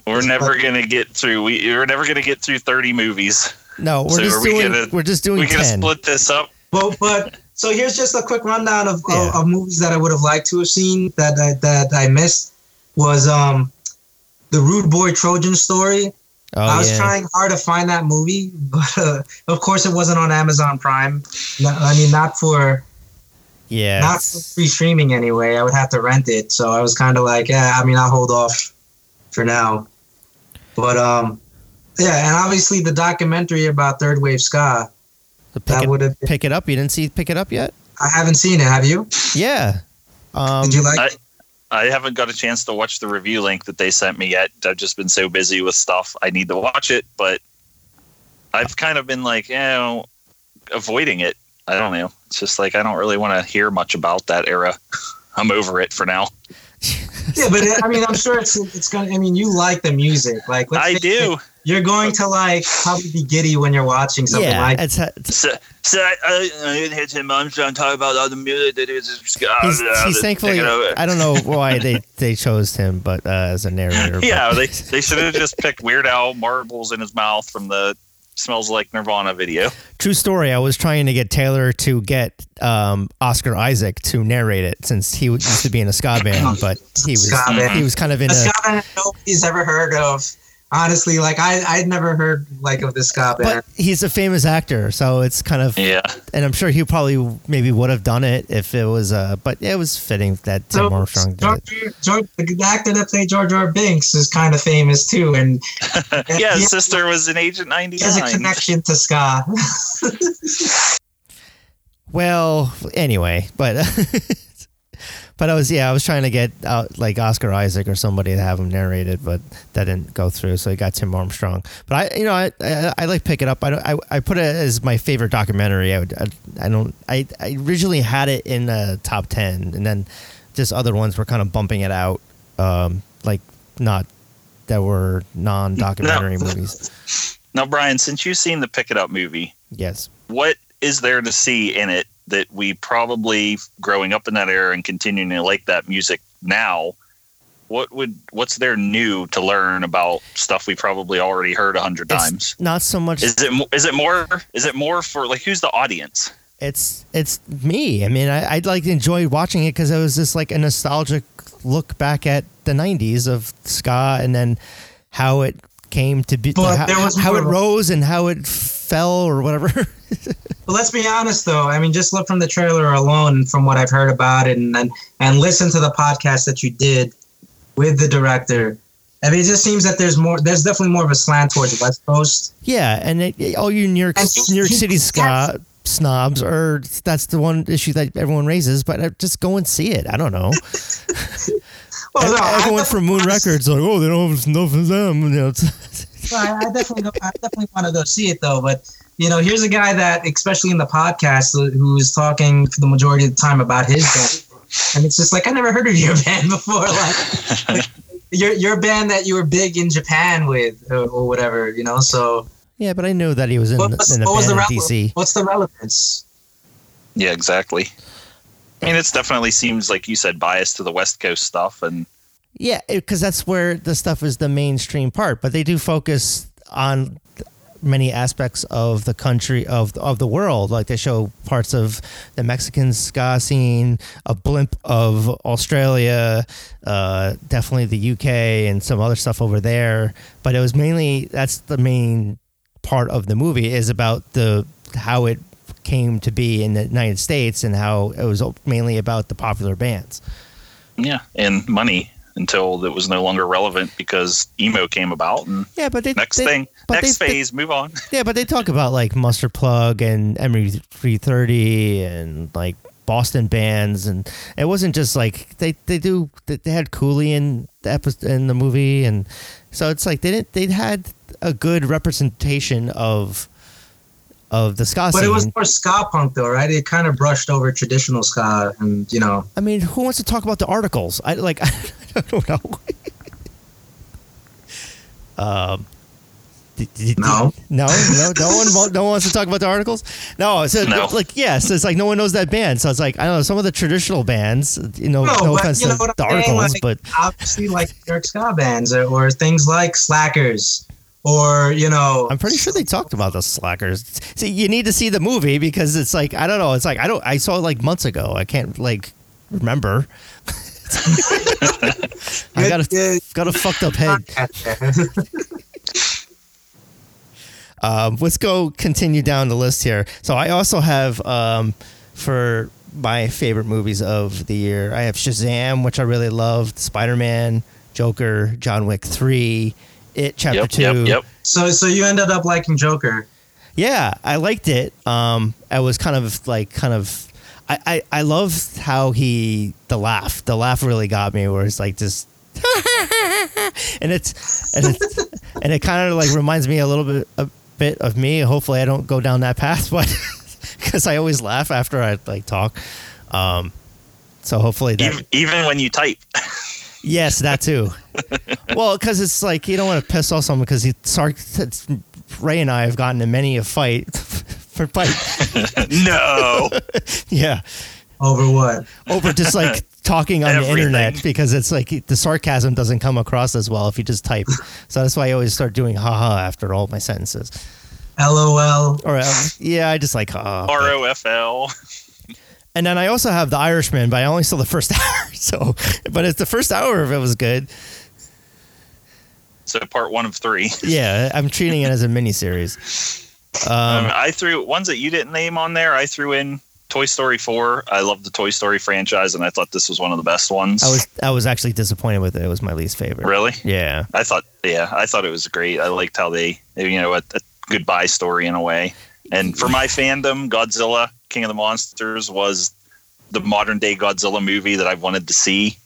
We're never gonna get through. We, we're never gonna get through thirty movies. No, we're So just are we doing. gonna- we're just doing We're gonna ten. split this up. But but so here's just a quick rundown of, Yeah. of, of movies that I would have liked to have seen that that, that I missed was um the Rude Boy Trojan story. Oh I was yeah. trying hard to find that movie, but uh, of course it wasn't on Amazon Prime. No, I mean, not for yeah. not for free streaming anyway. I would have to rent it, so I was kind of like, yeah. I mean, I'll hold off for now. But um, yeah, and obviously the documentary about third wave ska so pick, that it, would have. pick it up. You didn't see pick it up yet? I haven't seen it. Have you? Yeah. Um, Did you like? I- it? I haven't got a chance to watch the review link that they sent me yet. I've just been so busy with stuff. I need to watch it, but I've kind of been like, you know, avoiding it. I don't know. It's just like I don't really want to hear much about that era. I'm over it for now. Yeah, but I mean, I'm sure it's it's gonna. I mean, you like the music, like let's I do. it, You're going to like probably be giddy when you're watching something yeah. like. it's, it's, So, so I, I, I didn't hear Tim Armstrong talk about all the music that is. he's, he's thankfully. I don't know why they they chose him, but uh, as a narrator. but- Yeah, they they should have just picked Weird Al marbles in his mouth from the "Smells Like Nirvana" video. True story. I was trying to get Taylor to get um, Oscar Isaac to narrate it since he used to be in a ska band, but he was he was kind of in a a ska band nobody's ever heard of. Honestly, like I I'd never heard like of this guy. but he's a famous actor, so it's kind of Yeah, and I'm sure he probably maybe would have done it if it was uh but it was fitting that Tim Armstrong did it. George, George, the actor that played Jar Jar Binks is kind of famous too, and yeah. His sister was an Agent ninety he has a connection to ska. Well, anyway, but but I was yeah, I was trying to get out like Oscar Isaac or somebody to have him narrated, but that didn't go through. So I got Tim Armstrong. But I, you know, I I, I like pick it up. I, don't, I I put it as my favorite documentary. I would I, I don't I I originally had it in the top ten, and then just other ones were kind of bumping it out, um, like not that were non-documentary movies. Now, Brian, since you've seen the Pick It Up movie, Yes. what is there to see in it that we probably growing up in that era and continuing to like that music now what would what's there new to learn about stuff we probably already heard a hundred times not so much is it mo- is it more is it more for like who's the audience it's it's me. I mean, I, I'd like to enjoy watching it because it was just like a nostalgic look back at the '90s of ska, and then how it came to be, But how, there was how it rose and how it fell or whatever. But let's be honest, though. I mean, just look from the trailer alone, from what I've heard about it, and and, and listen to the podcast that you did with the director. I mean, it just seems that there's more. There's definitely more of a slant towards the West Coast. yeah, and it, all you New York New York City ska snobs are that's the one issue that everyone raises. But uh, just go and see it. I don't know. Well, no, everyone from Moon Records like, oh, they don't have enough of them. You know, I, I definitely, I definitely want to go see it though. But you know, here's a guy that, especially in the podcast, who is talking for the majority of the time about his band, and it's just like I never heard of your band before. Like, like your your band that you were big in Japan with, or, or whatever. You know, so yeah, but I know that he was in, what, what's, in a what was band the in DC. What's the relevance? yeah exactly i mean it's definitely seems like you said biased to the west coast stuff and Yeah, because that's where the stuff is the mainstream part. But they do focus on many aspects of the country of of the world. Like they show parts of the Mexican ska scene, a blimp of Australia, uh, definitely the UK, and some other stuff over there. But it was mainly that's the main part of the movie is about the how it came to be in the United States and how it was mainly about the popular bands. yeah and money until it was no longer relevant because emo came about. And Yeah, but they next they- thing, but next they- phase, move on. Yeah, but they talk about like Mustard Plug and Emery 330 and like Boston bands, and it wasn't just like they they do they they had Cooley in the episode in the movie, and so it's like they didn't they had a good representation of of the ska But it was more ska punk though, right? It kind of brushed over traditional ska, and you know, I mean, who wants to talk about the articles? I like I don't know. um. No. no, no, no one, no one wants to talk about the articles. No, so No. like, yes, it's like no one knows that band. So it's like I don't know some of the traditional bands. You know, no, no, but offense you know to the I'm saying? articles, Like, but obviously, like New York ska bands or, or things like Slackers, or you know, I'm pretty sure they talked about the Slackers. See, you need to see the movie because it's like I don't know. It's like I don't. I saw it like months ago. I can't like remember. I got a got a fucked up head. Um, let's go continue down the list here. So I also have um, for my favorite movies of the year. I have Shazam, which I really loved. Spider Man, Joker, John Wick Three, It Chapter Yep, Two. yep, yep. so, so you ended up liking Joker. Yeah, I liked it. Um, I was kind of like kind of. I, I, I love how he the laugh the laugh really got me where it's like just and it's and it's and it kind of like reminds me a little bit a bit of me hopefully I don't go down that path but because I always laugh after I like talk um so hopefully that Even, even when you type, Yes, that too. well, because it's like you don't want to piss off someone because he Sark Ray and I have gotten in many a fight for fight. no. yeah, Over what? over just like talking on the internet because it's like the sarcasm doesn't come across as well if you just type. So that's why I always start doing haha after all my sentences. LOL. Or uh, yeah, I just like haha. R O F L. And then I also have The Irishman, but I only saw the first hour. So, but it's the first hour of it was good. So part one of three. Yeah, I'm treating it as a miniseries. Um, Um, I threw ones that you didn't name on there. I threw in Toy Story 4. I love the Toy Story franchise, and I thought this was one of the best ones. I was I was actually disappointed with it. It was my least favorite. really. Yeah. I thought, yeah, I thought it was great. I liked how they, you know, a, a goodbye story in a way. And for my fandom, Godzilla, King of the Monsters was the modern day Godzilla movie that I wanted to see.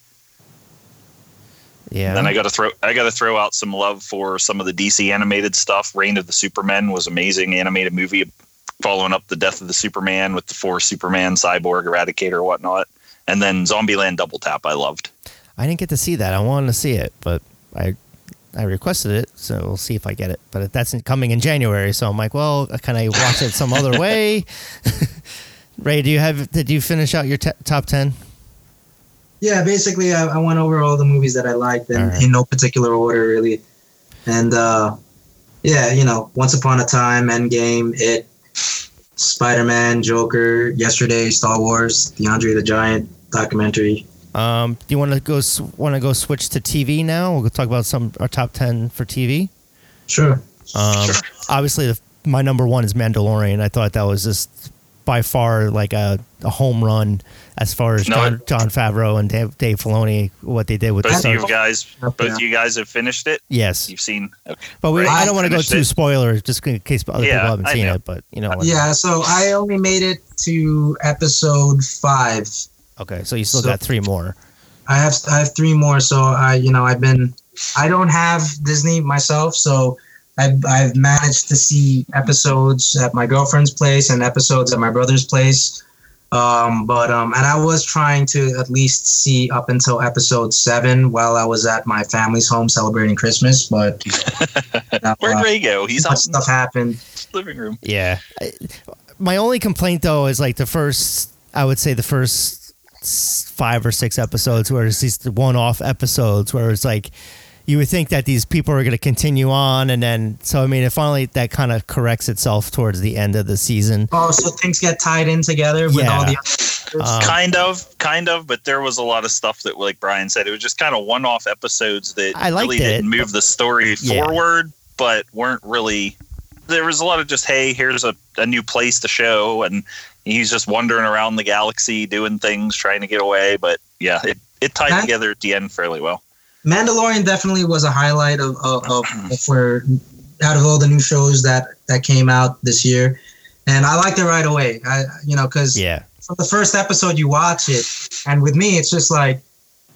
Yeah. Then I got to throw, I got to throw out some love for some of the DC animated stuff. Reign of the Supermen was amazing animated movie, following up the death of the Superman with the four Superman, Cyborg, Eradicator, whatnot. And then Zombieland Double Tap, I loved. I didn't get to see that. I wanted to see it, but I I requested it, so we'll see if I get it. But that's coming in January, so I'm like, well, can I watch it some other way? Ray, do you have? Did you finish out your t- top ten? Yeah, basically, I, I went over all the movies that I liked in, All right. in no particular order, really. And uh, yeah, you know, Once Upon a Time, Endgame, It, Spider Man, Joker, Yesterday, Star Wars, the Andre the Giant documentary. Um, do you want to go? Want to go switch to TV now? We'll talk about some our top ten for TV. Sure. Um, Sure. Obviously, the, my number one is Mandalorian. I thought that was just by far like a, a home run as far as No, John, Jon Favreau and Dave, Dave Filoni what they did with Both the you guys, both of you guys have finished it. Yes, You've seen. Okay. but we, Right. I don't want to go too it. spoiler just in case other Yeah, people haven't I seen know. it. But you know, what? Yeah, so I only made it to episode five. Okay, so you still So- got three more. I have I have three more, so I you know I've been I don't have Disney myself, so I've I've managed to see episodes at my girlfriend's place and episodes at my brother's place. Um, but um, and I was trying to at least see up until episode seven while I was at my family's home celebrating Christmas. But uh, Where'd Ray go? He's too out much in stuff happened. living room. Yeah, I- my only complaint though is like the first. I would say the first s- five or six episodes, where it's these one-off episodes, where it's like you would think that these people are going to continue on, and then so I mean, it finally that kind of corrects itself towards the end of the season. Oh, so things get tied in together with all the. Um, kind of, kind of, but there was a lot of stuff that, like Brian said, it was just kind of one-off episodes that I liked really it, didn't move the story Yeah. forward, but weren't really. There was a lot of just, hey, here's a, a new place to show, and he's just wandering around the galaxy doing things, trying to get away. But yeah, it, it tied That- together at the end fairly well. Mandalorian definitely was a highlight of of, of, of for out of all the new shows that that came out this year, and I liked it right away. I you know because Yeah. from the first episode you watch it, and with me it's just like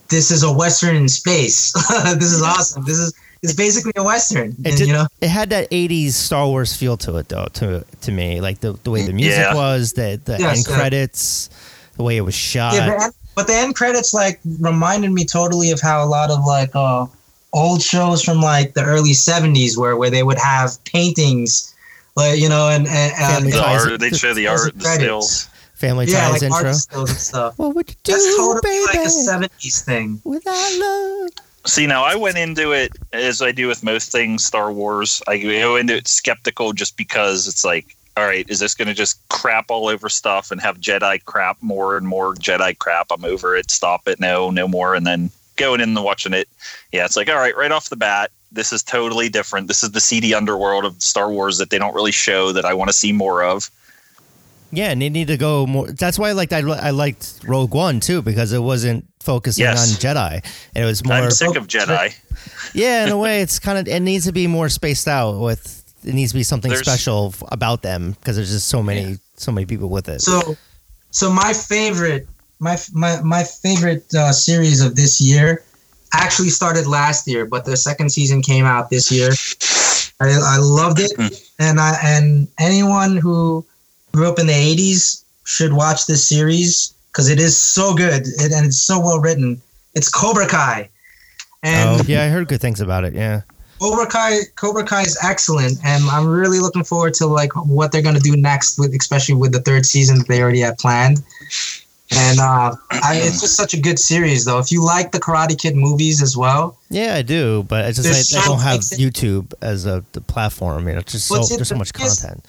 this is a western in space. this is awesome. This is it's basically a western. It and, did, you know, it had that '80s Star Wars feel to it, though. To to me, like the, the way the music Yeah. was, the the Yes, end yeah. credits, the way it was shot. yeah, the end, but the end credits like reminded me totally of how a lot of like uh old shows from like the early 70s where where they would have paintings like you know and, and Family The ties. art, they'd show the Those art, the credits. stills. Family yeah ties like intro. art and stuff What would you do, that's totally baby? like a 70s thing without love. See, now I went into it as I do with most things Star Wars. I go into it skeptical just because it's like, all right, is this going to just crap all over stuff and have Jedi crap more and more Jedi crap? I'm over it. Stop it. No, no more. And then going in and watching it, yeah, it's like, all right, right off the bat, this is totally different. This is the seedy underworld of Star Wars that they don't really show that I want to see more of. Yeah, and they need to go more. That's why I liked I, I liked Rogue One too because it wasn't focusing Yes. on Jedi. And it was more. I'm sick of Jedi. Yeah, in a way, it's kind of it needs to be more spaced out. With it needs to be something There's- special f- about them because there's just so many so many people with it. so so my favorite my my, my favorite uh, series of this year actually started last year but the second season came out this year i, I loved it Hmm. and i and anyone who grew up in the 80s should watch this series because it is so good it, and it's so well written it's cobra kai and oh yeah, I heard good things about it. Yeah. Cobra Kai, Cobra Kai is excellent, and I'm really looking forward to like what they're gonna do next, with especially with the third season that they already have planned. And uh, I, it's just such a good series, though. If you like the Karate Kid movies as well, Yeah, I do, but it's just I, I don't have YouTube as a the platform. You know, it's just so it- there's so much content.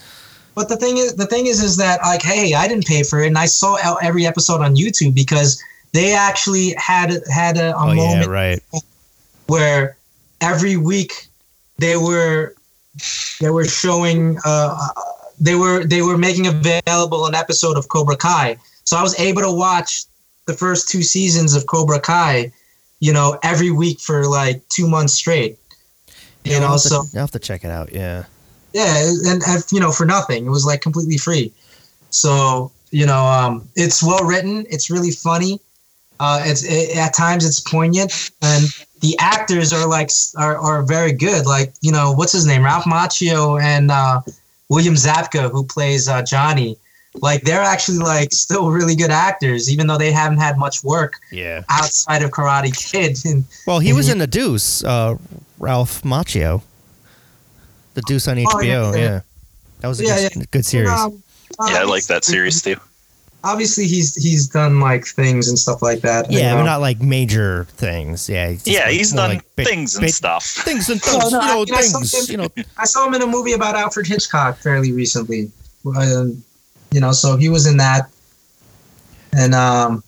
But the thing is, the thing is, is that like, hey, I didn't pay for it, and I saw every episode on YouTube because they actually had had a, a Oh yeah, moment right. where every week they were they were showing uh, they were they were making available an episode of Cobra Kai. So I was able to watch the first two seasons of Cobra Kai, you know, every week for like two months straight. You I'll know, have to, I'll have to check it out. Yeah. Yeah, and, and you know, for nothing, it was like completely free. So you know, um, it's well written. It's really funny. Uh, it's it, at times it's poignant, and the actors are like are, are very good. Like you know, what's his name, Ralph Macchio and uh, William Zabka, who plays uh, Johnny. Like they're actually like still really good actors, even though they haven't had much work Yeah. outside of Karate Kid. And Well, he And was he- in the Deuce, uh, Ralph Macchio. The Deuce on HBO. Oh, yeah, yeah. yeah. That was a Yeah, good, good series. um, Yeah, I like that series too. Obviously, he's he's done like things and stuff like that. yeah, know. but not like major things. Yeah. he's just Yeah, like he's done like big- things and big- stuff. Things and No, things. no, you I know, I saw things. him- You know. I saw him in a movie about Alfred Hitchcock fairly recently. Um, you know, so he was in that, and um,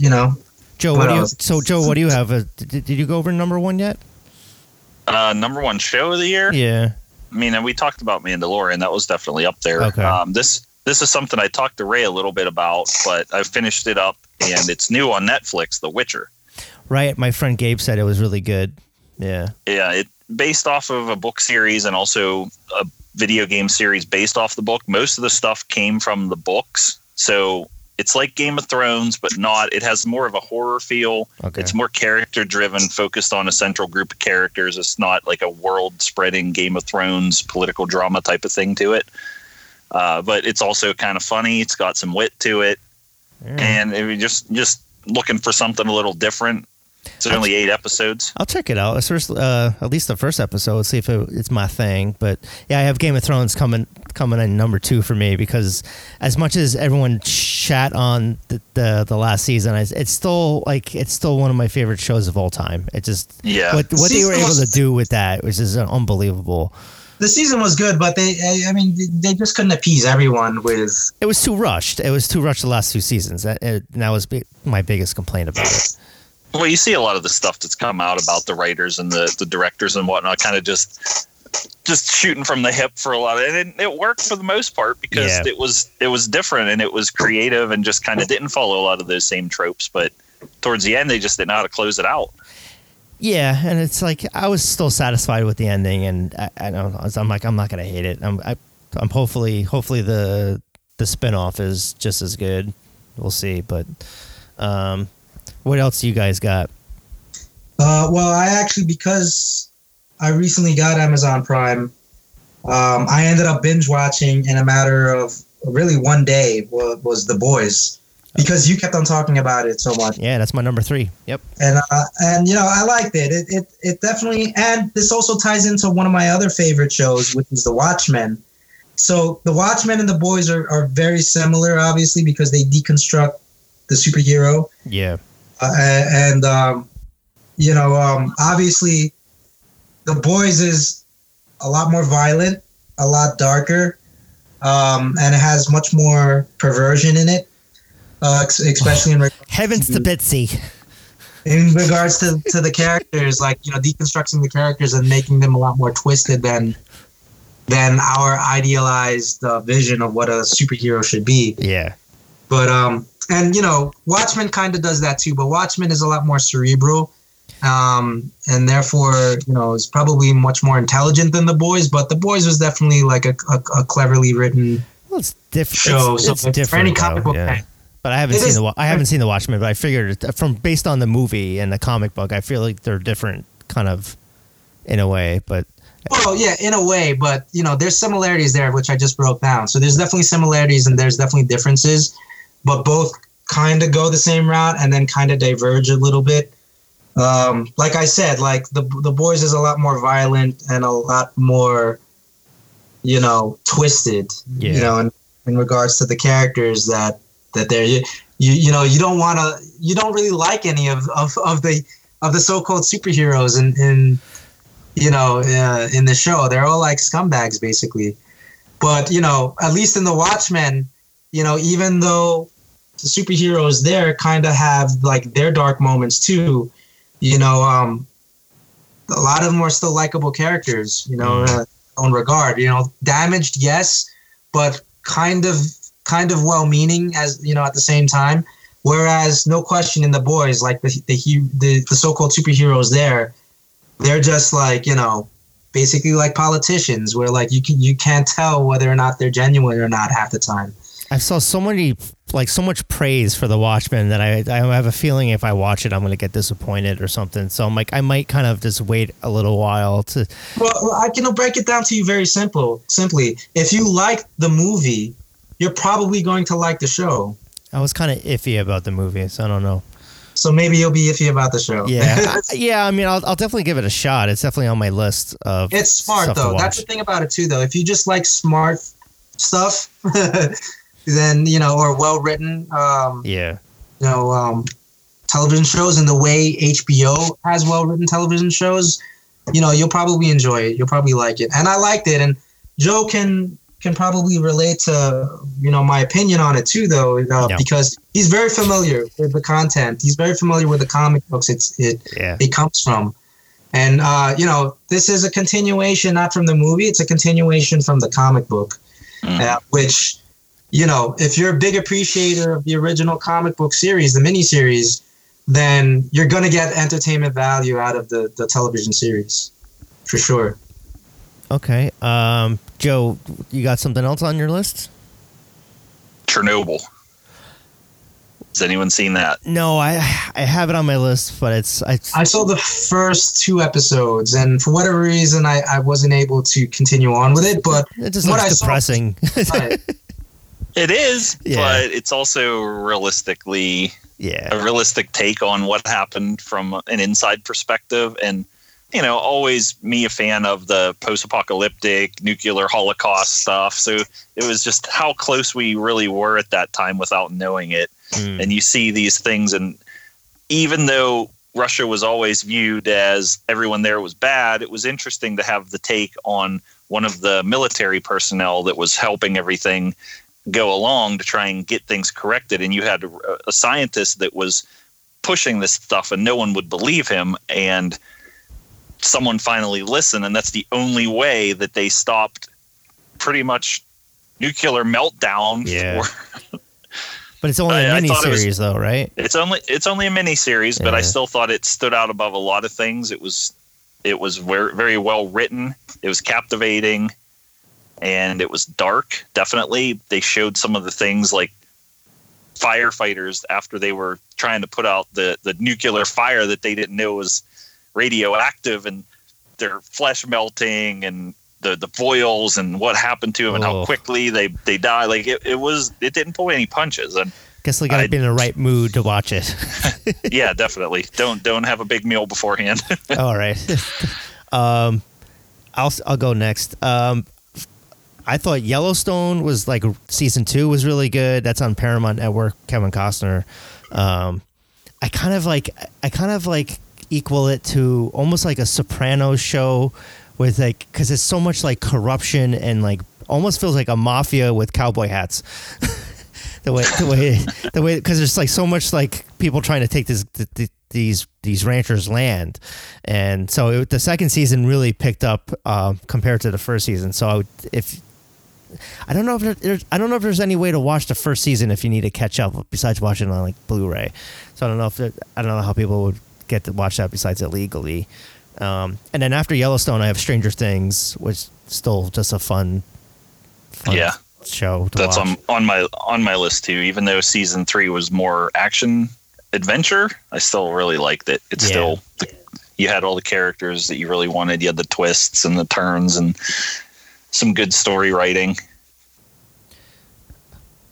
you know, Joe, What what do you? So, Joe, what do you have? Uh, did, did you go over number one yet? Uh, number one show of the year. Yeah. I mean, and we talked about Mandalorian. That was definitely up there. Okay. Um, this this is something I talked to Ray a little bit about, but I finished it up, and it's new on Netflix. The Witcher. Right. My friend Gabe said it was really good. Yeah. Yeah, it based off of a book series and also a video game series based off the book. Most of the stuff came from the books, so it's like Game of Thrones, but not. It has more of a horror feel. Okay. It's more character driven, focused on a central group of characters. It's not like a world spreading Game of Thrones political drama type of thing to it. Uh, but it's also kind of funny. It's got some wit to it, Yeah. and if you're just just looking for something a little different. It's only eight episodes. I'll check it out. First, uh, at least the first episode. See if it, it's my thing. But yeah, I have Game of Thrones coming coming in number two for me because as much as everyone chat on the the, the last season, it's still like it's still one of my favorite shows of all time. It just Yeah. what what they were able to do with that, which is unbelievable. the season was good, but they, I- I mean, they just couldn't appease everyone with. It was too rushed. It was too rushed the last two seasons. That, it, that was bi- my biggest complaint about it. Well, you see a lot of the stuff that's come out about the writers and the, the directors and whatnot, kind of just just shooting from the hip for a lot of it. And it worked for the most part because Yeah. it was it was different and it was creative and just kind of didn't follow a lot of those same tropes. But towards the end, they just didn't know how to close it out. Yeah, and it's like I was still satisfied with the ending, and I, I don't. know, I'm like I'm not gonna hate it. I'm I, I'm hopefully hopefully the the spinoff is just as good. We'll see, but um, what else you guys got? Uh, well, I actually because I recently got Amazon Prime, um, I ended up binge watching in a matter of really one day was, was The Boys because you kept on talking about it so much. Yeah, that's my number three. Yep. and uh, and you know I liked it. It it it definitely and this also ties into one of my other favorite shows, which is The Watchmen. So The Watchmen and The Boys are, are very similar, obviously, because they deconstruct the superhero, Yeah. Uh, and um, you know um, obviously The Boys is a lot more violent, a lot darker, um, and it has much more perversion in it, uh, especially in regards Heavens to Bitsy. in regards to, to the characters, like you know, deconstructing the characters and making them a lot more twisted than than our idealized uh, vision of what a superhero should be. Yeah. But um, and you know, Watchmen kind of does that too. But Watchmen is a lot more cerebral, um, and therefore you know is probably much more intelligent than the boys. But the boys was definitely like a, a, a cleverly written Well, it's different. show. It's, so it's for different. any comic book yeah. fan, But I haven't It seen is- the I haven't seen the Watchmen, but I figured from based on the movie and the comic book, I feel like they're different, kind of, in a way. But Well, yeah, in a way, but you know, there's similarities there, which I just broke down. So there's definitely similarities and there's definitely differences, but both kind of go the same route and then kind of diverge a little bit. Um, like I said, like the the boys is a lot more violent and a lot more, you know, twisted. Yeah. You know, in, in regards to the characters that that they're you you, you know you don't want to you don't really like any of, of, of the of the so-called superheroes in, in you know, uh, in the show. They're all like scumbags, basically. But you know, at least in the Watchmen, you know, even though the superheroes there kind of have like their dark moments too, you know, um, a lot of them are still likable characters. You know, uh, own regard. You know, damaged, yes, but kind of kind of well-meaning as you know at the same time. Whereas, no question, in the boys, like the the he- the, the so-called superheroes there, they're just like you know basically like politicians where like you can you can't tell whether or not they're genuine or not half the time I saw so many, like so much praise for the Watchmen that I I have a feeling if I watch it, I'm gonna get disappointed or something. So I'm like, I might kind of just wait a little while to. well well, i can break it down to you very simple simply if you like the movie you're probably going to like the show I was kind of iffy about the movie, so I don't know. so maybe you'll be iffy about the show Yeah, I- yeah. I mean, I'll, I'll definitely give it a shot. It's definitely on my list of. it's smart to though that's the thing about it too though if you just like smart stuff then you know or well written um Yeah, you know um, television shows and the way HBO has well written television shows, you know you'll probably enjoy it. You'll probably like it, and I liked it. And Joe can can probably relate to you know my opinion on it too, though, uh, Yeah. because he's very familiar with the content. He's very familiar with the comic books. It's it yeah. it comes from. And uh, you know, this is a continuation, not from the movie. It's a continuation from the comic book, Mm. uh, which, you know, if you're a big appreciator of the original comic book series, the miniseries, then you're gonna get entertainment value out of the the television series, for sure. Okay. Um, Joe, you got something else on your list? Chernobyl. Has anyone seen that? No, I I have it on my list, but it's I. I saw the first two episodes, and for whatever reason, I, I wasn't able to continue on with it. But it just what looks I saw- depressing. Right. It is, Yeah. but it's also realistically yeah. a realistic take on what happened from an inside perspective and you know always me a fan of the post-apocalyptic nuclear holocaust stuff so it was just how close we really were at that time without knowing it Mm. and you see these things and even though russia was always viewed as everyone there was bad it was interesting to have the take on one of the military personnel that was helping everything go along to try and get things corrected and you had a, a scientist that was pushing this stuff and no one would believe him and someone finally listened and that's the only way that they stopped pretty much nuclear meltdown Yeah. for But it's only a mini was- series, though, right? It's only it's only a mini series, but I still thought it stood out above a lot of things. It was it was very very well written. It was captivating, and it was dark. Definitely, they showed some of the things like firefighters after they were trying to put out the the nuclear fire that they didn't know was radioactive, and their flesh melting and. The, the boils and what happened to them and how quickly they they die like it, it was it didn't pull any punches and Guess they got to I- be in the right mood to watch it. yeah, definitely. Don't don't have a big meal beforehand. All right. um, I'll I'll go next. Um, I thought Yellowstone was like season two was really good. That's on Paramount Network. Kevin Costner. Um, I kind of like I kind of like equal it to almost like a Sopranos show with like because it's so much like corruption and like almost feels like a mafia with cowboy hats. the way the way the way because there's like so much like people trying to take this th- th- these these ranchers land and so it, the second season really picked up um, compared to the first season so I would, if I don't know if there's I don't know if there's any way to watch the first season if you need to catch up besides watching it on like Blu-ray so I don't know if there, I don't know how people would get to watch that besides illegally um, and then after Yellowstone I have Stranger Things which is still just a fun, fun Yeah. show That's watch. on on my on my list too. Even though season three was more action adventure, I still really liked it. It's Yeah. still the, you had all the characters that you really wanted. You had the twists and the turns and some good story writing.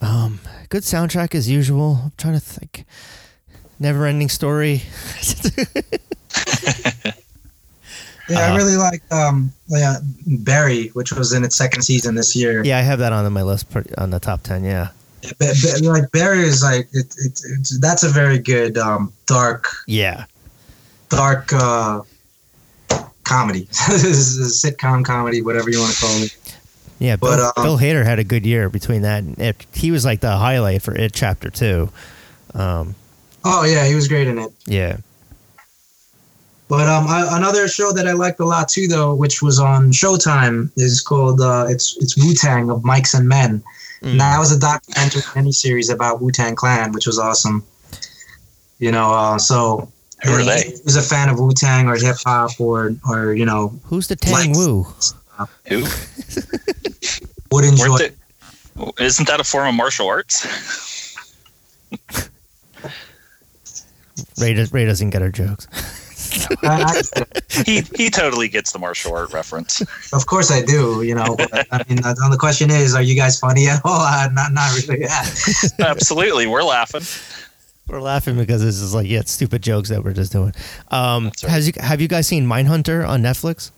Um, good soundtrack as usual. I'm trying to think. Never ending story. Yeah, Uh, I really like um, yeah, Barry, which was in its second season this year. yeah, I have that on my list on the top ten. Yeah, Ba- ba- like Barry is like it, it, it's that's a very good um, dark yeah, dark uh, comedy, This is a sitcom comedy, whatever you want to call it. yeah. Bill, But, um, Bill Hader had a good year between that. And it, he was like the highlight for it chapter two. Um, Oh yeah, he was great in it. yeah, But um, I, another show that I liked a lot too, though, which was on Showtime, is called uh, it's it's Wu Tang of Mics and Men. Mm. And that was a documentary miniseries about Wu Tang Clan, which was awesome. You know, uh, so Who are they? he a fan of Wu Tang or hip hop or or you know who's the Tang Likes- Wu? Who? would enjoy. Weren't isn't that a form of martial arts? Ray, does, Ray doesn't get our jokes. He he totally gets the martial art reference. Of course, I do. You know, but, I mean, the question is, are you guys funny at all? Uh, not not really. Yeah. Absolutely, we're laughing. We're laughing because this is like yeah, it's stupid jokes that we're just doing. Um, right. has you have you guys seen Mindhunter on Netflix?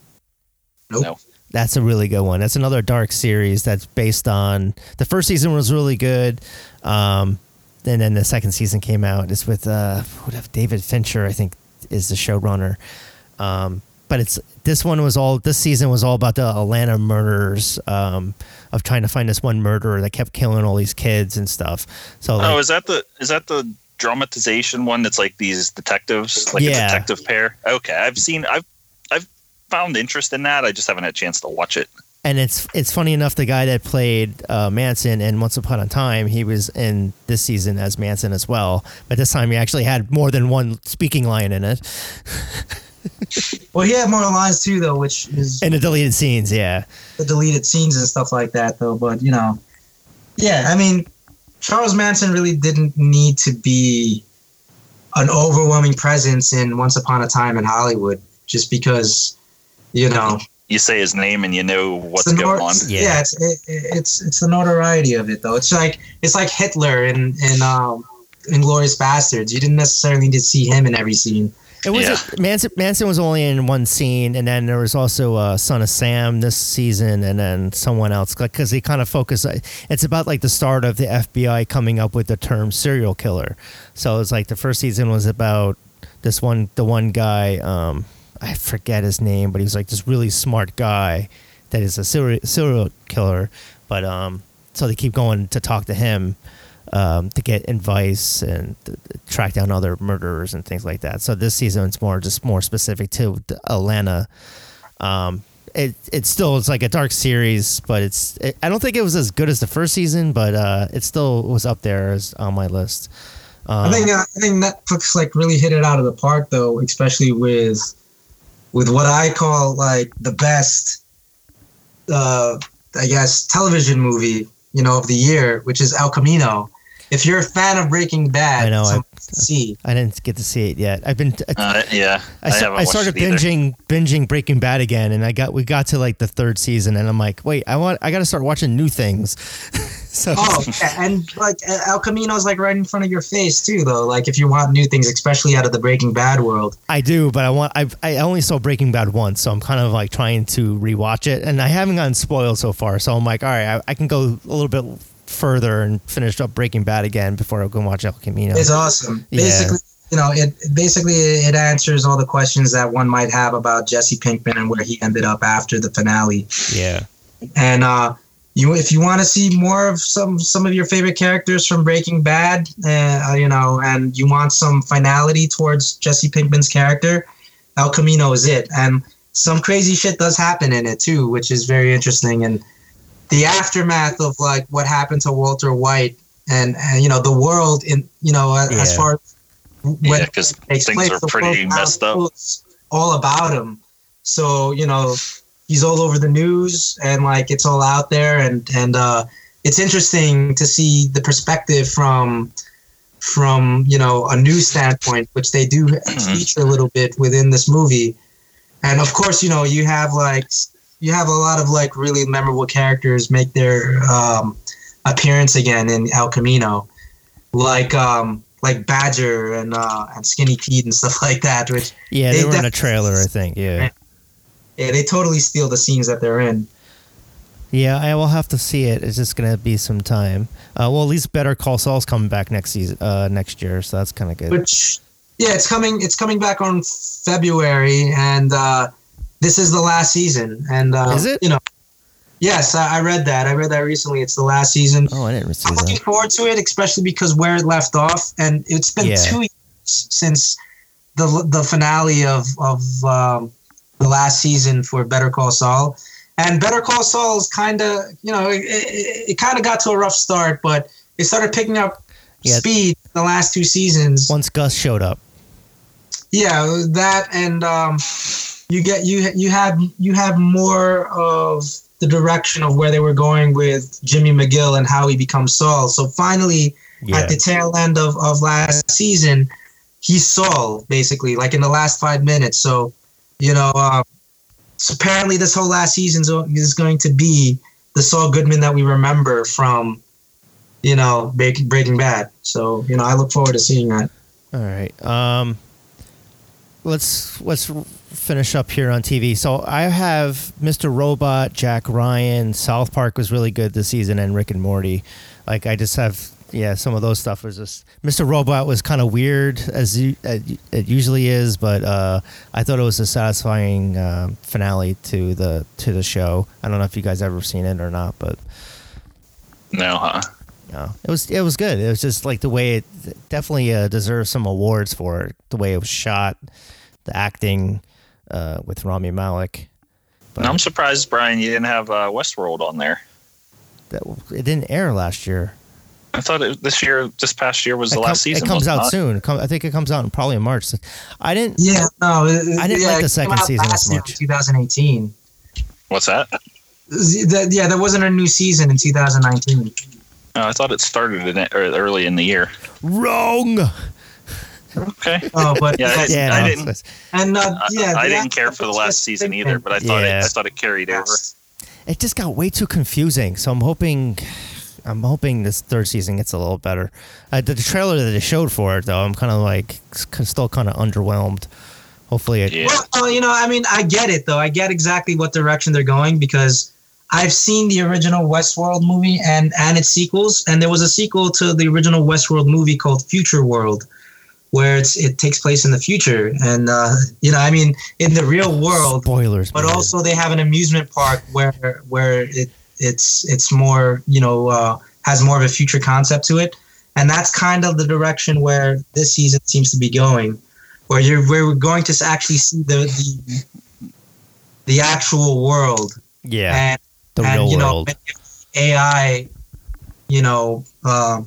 Nope. No. That's a really good one. That's another dark series that's based on the first season was really good. Um, and then the second season came out. It's with uh, David Fincher, I think, is the showrunner. Um, but it's this one was all this season was all about the Atlanta murders um, of trying to find this one murderer that kept killing all these kids and stuff. So like, Oh, is that the is that the dramatization one that's like these detectives, like Yeah. a detective pair? Okay, I've seen I've I've found interest in that. I just haven't had a chance to watch it. and it's it's funny enough the guy that played uh, Manson in Once Upon a Time he was in this season as Manson as well but this time he actually had more than one speaking line in it Well, he had more lines too, though, which is in the deleted scenes yeah the deleted scenes and stuff like that, though. But you know, yeah, I mean, Charles Manson really didn't need to be an overwhelming presence in Once Upon a Time in Hollywood, just because, you know, You say his name and you know what's going nor- on. Yeah. Yeah, it's it, it's it's the notoriety of it, though. It's like it's like Hitler in in um, Inglourious Basterds. You didn't necessarily need to see him in every scene. It was Yeah. Manson Manson was only in one scene and then there was also uh, Son of Sam this season and then someone else because they kind of focus it's about like the start of the FBI coming up with the term serial killer so it's like the first season was about this one the one guy um, I forget his name but he was like this really smart guy that is a serial serial killer but um so they keep going to talk to him um, to get advice and track down other murderers and things like that. So this season it's more just more specific to Atlanta. Um, it it still it's like a dark series, but it's it, I don't think it was as good as the first season, but uh, it still was up there as on my list. Um, I think uh, I think Netflix like really hit it out of the park though, especially with with what I call like the best, uh, I guess, television movie you know of the year, which is El Camino. If you're a fan of Breaking Bad, I know, I- see. I didn't get to see it yet. I've been Uh, yeah, I, sta- haven't I started watched either. binging binging Breaking Bad again, and I got we got to like the third season, and I'm like, wait, I want I got to start watching new things. so Oh, and like El Camino is like right in front of your face too, though. Like if you want new things, especially out of the Breaking Bad world. I do, but I want I I only saw Breaking Bad once, so I'm kind of like trying to rewatch it, and I haven't gotten spoiled so far. So I'm like, all right, I, I can go a little bit further and finish up Breaking Bad again before I go and watch El Camino. It's awesome. Yeah. Basically, you know, it basically it answers all the questions that one might have about Jesse Pinkman and where he ended up after the finale. yeah, And uh, you, if you want to see more of some some of your favorite characters from Breaking Bad, uh, you know, and you want some finality towards Jesse Pinkman's character, El Camino is it. And some crazy shit does happen in it too, which is very interesting. And the aftermath of like what happened to Walter White and, and you know the world in you know as Yeah. far as when Yeah, things place, are pretty messed up. all about him. So you know he's all over the news and like it's all out there and and uh, it's interesting to see the perspective from from you know a news standpoint, which they do feature a little bit within this movie. And of course, you know you have like you have a lot of like really memorable characters make their um, appearance again in El Camino, like um, like Badger and uh, and Skinny Pete and stuff like that. Which yeah, They they, were in a trailer, I think. Yeah, yeah, they totally steal the scenes that they're in. yeah, I will have to see it. It's just gonna be some time. Uh, well, at least Better Call Saul's coming back next season, uh, next year, so that's kind of good. Which yeah, it's coming. It's coming back on February, and uh, this is the last season. And uh, Is it? You know, yes, I, I read that. I read that recently. It's the last season. oh, I didn't I'm looking that. forward to it, especially because where it left off, and it's been Yeah. two years since the the finale of of um, the last season for Better Call Saul, and Better Call Saul is kind of you know it, it, it kind of got to a rough start, but it started picking up Yeah. speed the last two seasons. Once Gus showed up, Yeah, that and um, you get you you have you have more of the direction of where they were going with Jimmy McGill and how he becomes Saul. So finally, yeah, at the tail end of, of last season, he's Saul basically, like in the last five minutes. So, you know, uh, so apparently this whole last season is going to be the Saul Goodman that we remember from, you know, Breaking Bad. So, you know, I look forward to seeing that. All right. Um, let's let's finish up here on TV. So I have Mr. Robot, Jack Ryan, South Park was really good this season, and Rick and Morty. Like I just have yeah, some of those stuff was just Mr. Robot was kind of weird as you, it usually is, but uh, I thought it was a satisfying uh, finale to the to the show. I don't know if you guys ever seen it or not, but No, huh? no, it was it was good. It was just like the way it definitely uh, deserves some awards for it. The way it was shot, the acting uh, with Rami Malek. And I'm surprised, Brian, you didn't have uh, Westworld on there. That it didn't air last year. I thought it, this year, this past year was the it, last com- season. it comes out not? soon. It com- I think it comes out in probably in March. I didn't. Yeah, no, it- I didn't yeah, like the second season as much. 2018. What's that? Z- that- Yeah, there wasn't a new season in 2019. Oh, I thought it started in early in the year. Wrong. Okay. Oh, but Yeah, yeah, Yeah, I no, didn't- and uh, I, yeah, I the didn't care for the last season either, but I thought Yeah. it, I thought it carried over. It just got way too confusing. So I'm hoping, I'm hoping this third season gets a little better. Uh, the, the trailer that they showed for it, though, I'm kind of like still kind of underwhelmed. Hopefully, it. Yeah. Well, well, you know, I mean, I get it though. I get exactly what direction they're going because I've seen the original Westworld movie and and its sequels, and there was a sequel to the original Westworld movie called Futureworld, where it's it takes place in the future, and uh, you know, I mean, in the real world, Spoilers, but man. also they have an amusement park where where it it's it's more you know uh, has more of a future concept to it, and that's kind of the direction where this season seems to be going, where you're where we're going to actually see the the the actual world Yeah, and the and real you know world. AI, you know, uh,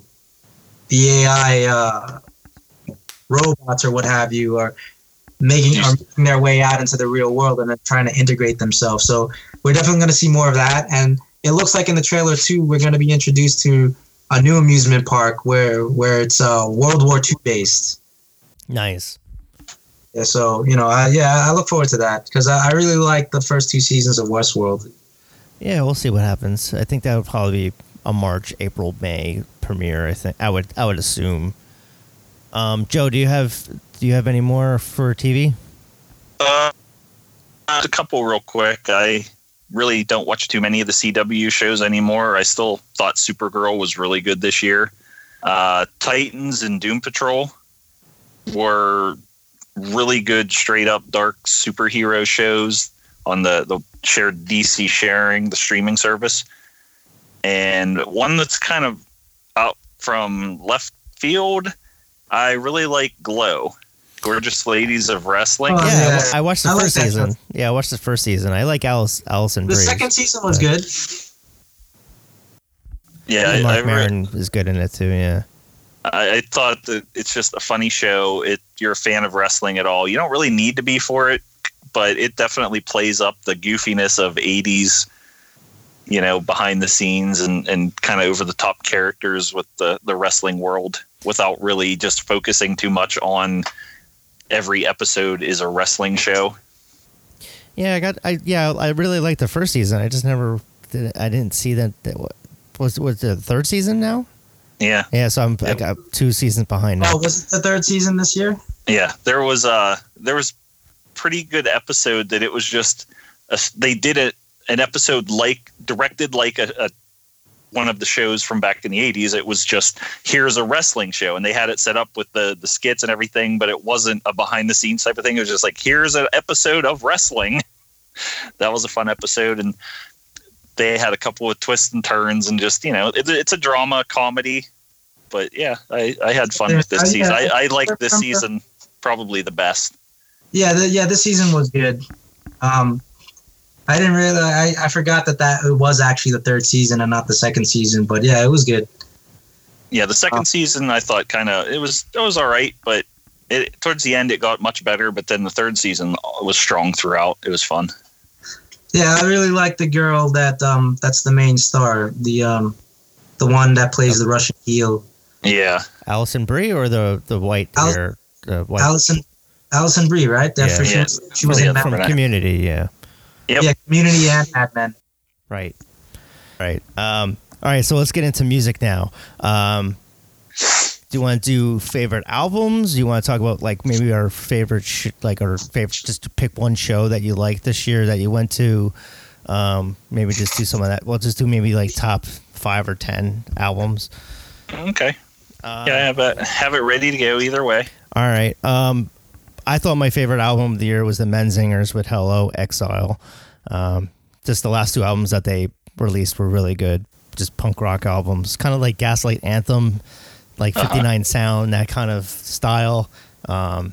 the AI uh, robots or what have you are making are making their way out into the real world and then trying to integrate themselves. So we're definitely going to see more of that. And it looks like in the trailer too, we're going to be introduced to a new amusement park where where it's uh, World War II based. Nice. Yeah, so you know, I, yeah, I look forward to that because I, I really like the first two seasons of Westworld. Yeah, we'll see what happens. I think that would probably be a March, April, May premiere. I think I would I would assume. Um, Joe, do you have do you have any more for TV? Uh, a couple real quick. I really don't watch too many of the CW shows anymore. I still thought Supergirl was really good this year. Uh, Titans and Doom Patrol were really good, straight up dark superhero shows on the the shared DC sharing the streaming service. And one that's kind of out from left field. I really like Glow, Gorgeous Ladies of Wrestling. Oh, yeah, yeah. I, I watched the I first that season. show. Yeah, I watched the first season. I like Alice Allison The Brie. second season was good. yeah, And I, I Mark re- is good in it too. Yeah. I, I thought that it's just a funny show. It you're a fan of wrestling at all. You don't really need to be for it, but it definitely plays up the goofiness of '80s, you know, behind the scenes and and kind of over the top characters with the the wrestling world without really just focusing too much on every episode is a wrestling show. Yeah, I got. I yeah, I really liked the first season. I just never. Did, I didn't see that. that was was the third season now? Yeah, Yeah, so I'm I got two seasons behind now. Oh, was it the third season this year? Yeah, there was uh there was pretty good episode that it was just a, they did it an episode like directed like a, a one of the shows from back in the 80s it was just here's a wrestling show. And they had it set up with the the skits and everything but it wasn't a behind the scenes type of thing. It was just like here's an episode of wrestling. That was a fun episode. And they had a couple of twists and turns and just you know it, it's a drama comedy but yeah i i had fun with this I- season. i i like this season probably the best. Yeah, the, yeah, this season was good. Um, I didn't really, I, I forgot that that it was actually the third season and not the second season. But yeah, it was good. yeah the second Uh, season i thought kind of it was it was all right but it towards the end it got much better but then the third season was strong throughout it was fun Yeah, I really like the girl that um that's the main star, the um the one that plays the Russian heel, yeah Alison Brie or the the white Al- hair, the white Allison Alison Brie, right? That Yeah. for- she Yeah. was, she was Yeah, in Mad from Community. Yeah, Yep. Yeah, Community and Mad Men. right, right. Um, all right, so let's get into music now. Um, do you want to do favorite albums? Do you want to talk about like maybe our favorite, sh- like our favorite, just to pick one show that you liked this year that you went to? Um, maybe just do some of that. We'll just do maybe like top five or ten albums. okay Uh, yeah but have it have it ready to go either way All right. Um, I thought my favorite album of the year was the Menzingers with Hello Exile. Um, just the last two albums that they released were really good. Just punk rock albums, kind of like Gaslight Anthem, like Uh-huh. 59 Sound, that kind of style. Um,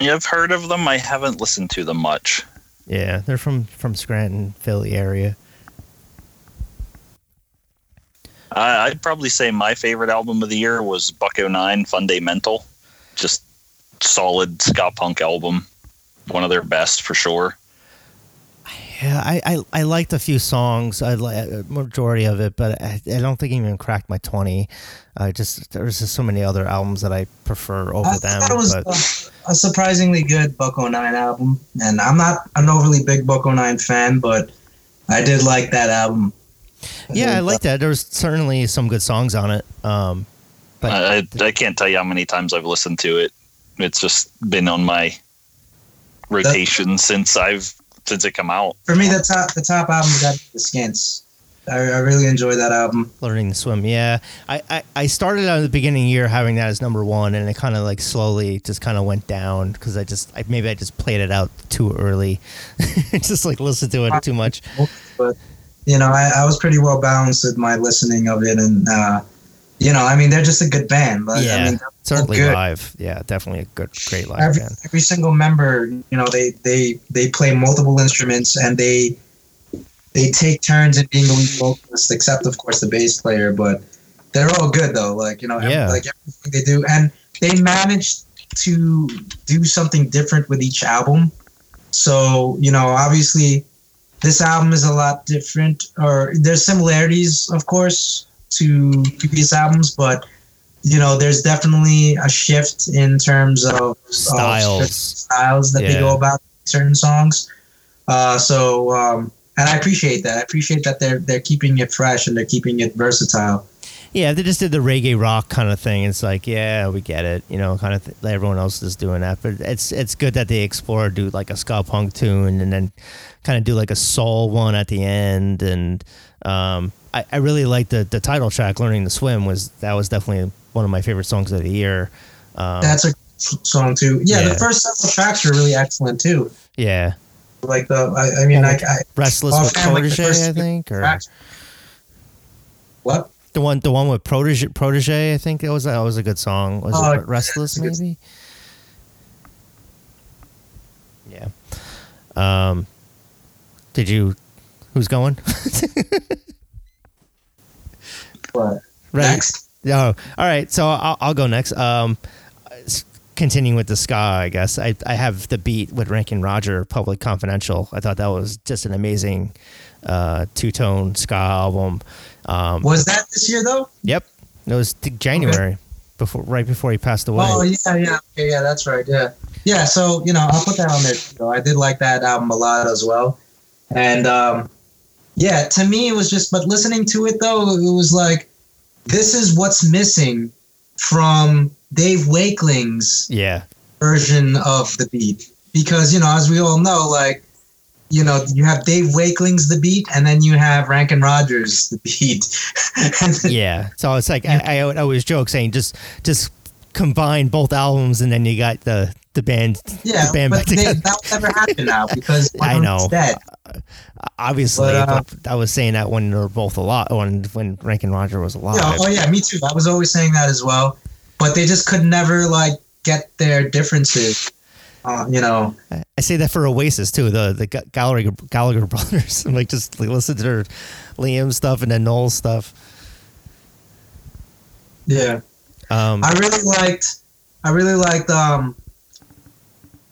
yeah i've heard of them i haven't listened to them much yeah, they're from from Scranton, Philly area. I, i'd probably say my favorite album of the year was Buck-O-Nine fundamental just solid ska punk album one of their best for sure Yeah, I, I, I liked a few songs, I li- a majority of it, but I, I don't think it even cracked my 20. I just there's just so many other albums that I prefer over I them. thought it was but a, a surprisingly good Buck-O-Nine album, and I'm not an overly big Buck-O-Nine fan, but I did like that album. Yeah, I like that. There was certainly some good songs on it. Um, but I, I I can't tell you how many times I've listened to it. It's just been on my rotation since I've since it come out. For me, the top the top album got the Skints. I, I really enjoy that album. learning to swim, yeah. I, I, I started out at the beginning of the year having that as number one, and it kind of like slowly just kind of went down because I just I, maybe I just played it out too early, just like listened to it too much. But you know, I, I was pretty well balanced with my listening of it, and uh, you know, I mean, they're just a good band. But, yeah, I mean, certainly good. live. Yeah, definitely a good, great live every, band. every single member, you know, they they they play multiple instruments and they they take turns in being the lead vocalist, except of course the bass player. But they're all good though. Like you know, every- Yeah. like everything they do, and they managed to do something different with each album. So you know, obviously, this album is a lot different, or there's similarities, of course, to previous albums, but you know, there's definitely a shift in terms of Styles. styles that they go about certain songs. Uh, so, um, and I appreciate that. I appreciate that they're they're keeping it fresh and they're keeping it versatile. Yeah, they just did the reggae rock kind of thing. It's like, yeah, we get it, you know, kind of. Th- everyone else is doing that, but it's it's good that they explore, do like a ska punk tune, and then kind of do like a soul one at the end. And um, I, I really like the the title track, "Learning to Swim." Was that was definitely one of my favorite songs of the year. Um, That's a song too. Yeah, Yeah. the first several tracks are really excellent too. yeah, Like the, I, I mean, I, I "Restless with offhand, like Protege," I think, or tracks- What? the one the one with Protege. Protege, I think that was that was a good song. Was Oh, it "Restless"? Maybe. Yeah. Um, did you? Who's going? Right. Next. Oh, all right. So I'll, I'll go next. Um, continuing with the ska, I guess I, I have the beat with Ranking Roger, Public Confidential. I thought that was just an amazing uh, two tone ska album. Um, Was that this year though? yep, it was January before, right before he passed away. Oh yeah, yeah, okay, yeah, that's right, yeah, yeah. So you know, I'll put that on there. Too, though. I did like that album a lot as well, and um, yeah, to me it was just. But listening to it though, it was like, this is what's missing from Dave Wakeling's Yeah, version of the beat, because you know, as we all know, like. You know, you have Dave Wakeling's the beat, and then you have Ranking Rogers the beat. Yeah. So it's like I, I always joke saying just just combine both albums and then you got the the band yeah, the band but they, that will never happen now because I know. dead. Obviously, But, uh, I was saying that when they were both alive, when when Ranking Roger was alive. Yeah, oh yeah, me too. I was always saying that as well, but they just could never like get their differences. Uh, you know, I say that for Oasis too. The the Gallagher Gallagher brothers. I'm like just like, listen to their Liam stuff and then Noel stuff. yeah. Um, I really liked, I really liked um,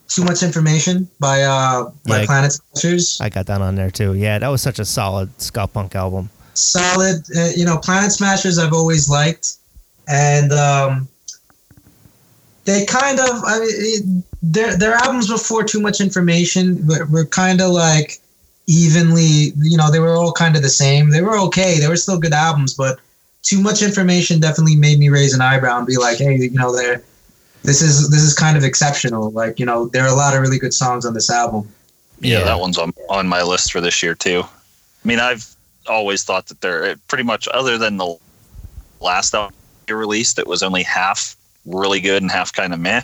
too much information by uh by Yeah. Planet Smashers. I got that on there too. Yeah, that was such a solid ska punk album. Solid, uh, you know, Planet Smashers. I've always liked, and um, they kind of, I mean, their their albums before Too Much Information were, were kind of like evenly, you know, they were all kind of the same. They were okay. They were still good albums, but Too Much Information definitely made me raise an eyebrow and be like, hey, you know, they're this is this is kind of exceptional. Like, you know, there are a lot of really good songs on this album. Yeah, Yeah. that one's on on my list for this year too. I mean, I've always thought that they're pretty much other than the last album they released, it was only half really good and half kind of meh.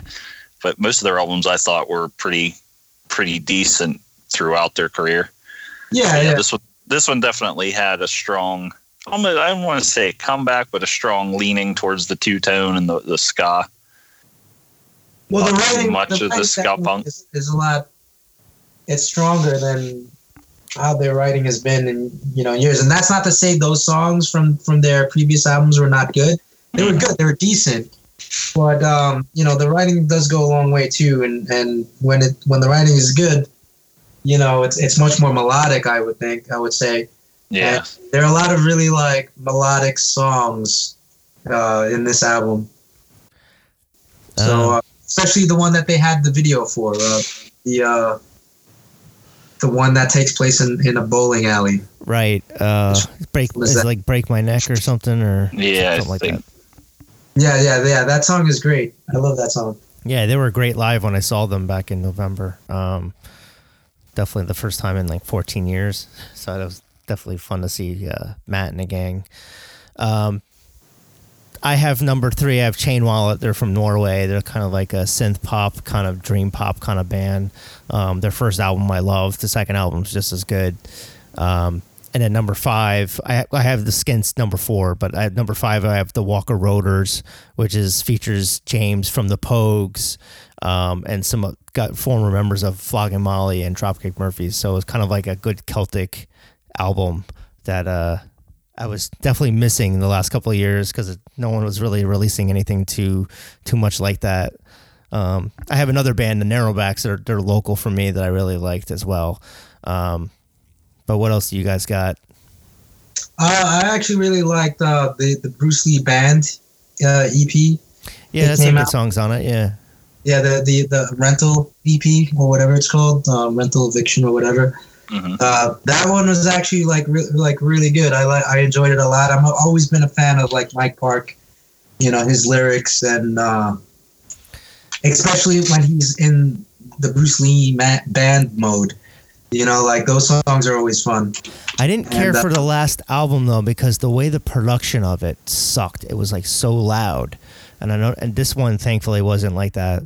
But most of their albums I thought were pretty pretty decent throughout their career. Yeah, But yeah. This one this one definitely had a strong I don't want to say a comeback, but a strong leaning towards the two tone and the, the ska. Well, the not writing, much the of the writing ska punk. is, is a lot. It's stronger than how their writing has been in you know years, and that's not to say those songs from from their previous albums were not good. They were good. They were decent, but um, you know the writing does go a long way too. And and when it when the writing is good, you know it's it's much more melodic. I would think. I would say. Yeah. And there are a lot of really like melodic songs uh, in this album. So, Uh, uh, especially the one that they had the video for, uh, the uh, the one that takes place in, in a bowling alley. right. Uh, break What is is that? like break my neck or something or Yeah, I something like think- that. Yeah, yeah, yeah. That song is great. I love that song. Yeah, they were great live when I saw them back in November. Um, definitely the first time in like 14 years. So that was definitely fun to see uh, Matt and the gang. Um, I have number three. I have Chain Wallet. They're from Norway. They're kind of like a synth pop, kind of dream pop kind of band. Um, their first album I loved. The second album's just as good. Um, and then number five, I I have the Skints number four, but at number five I have the Walker Roaders, which is features James from the Pogues, um, and some got former members of Flogging Molly and Dropkick Murphys. So it's kind of like a good Celtic album that uh, I was definitely missing in the last couple of years because no one was really releasing anything too too much like that. Um, I have another band, the Narrowbacks, that are they're local for me that I really liked as well. Um, but what else do you guys got? Uh, I actually really liked uh, the the Bruce Lee Band uh, EP. Yeah, that's some good out- songs on it. Yeah, Yeah, the the the rental EP or whatever it's called, um, rental eviction or whatever. Mhm. Uh, that one was actually like re- like really good. I like I enjoyed it a lot. I'm always been a fan of like Mike Park, you know his lyrics and uh, especially when he's in the Bruce Lee ma- band mode. You know, like those songs are always fun. I didn't care And, uh, for the last album though because the way the production of it sucked. It was like so loud, and I know, and this one thankfully wasn't like that.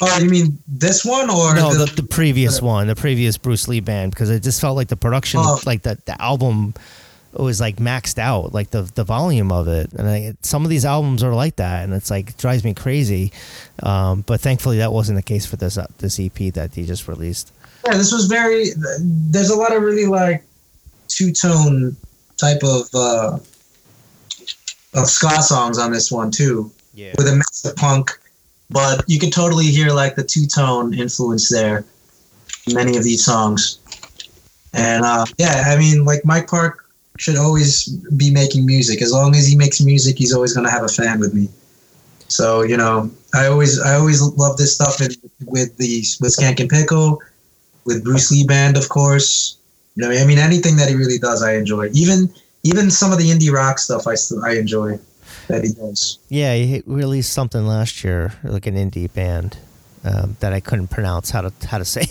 Oh, you mean this one or no, the, the, the previous one, the previous Bruce Lee band, because it just felt like the production, Oh. like the the album, was like maxed out, like the the volume of it. And I, some of these albums are like that, and it's like it drives me crazy. Um, but thankfully, that wasn't the case for this uh, this EP that he just released. Yeah, this was very. There's a lot of really like two tone type of uh, of ska songs on this one too, Yeah. with a mix of punk, but you can totally hear like the two tone influence there. in Many of these songs, and uh, yeah, I mean, like Mike Park should always be making music. As long as he makes music, he's always gonna have a fan with me. So you know, I always I always love this stuff in, with the with Skankin' Pickle with Bruce Lee Band, of course. You know, I mean, anything that he really does, I enjoy. Even even some of the indie rock stuff, I still I enjoy that he does. Yeah, he released something last year, like an indie band. Um, that I couldn't pronounce how to how to say it.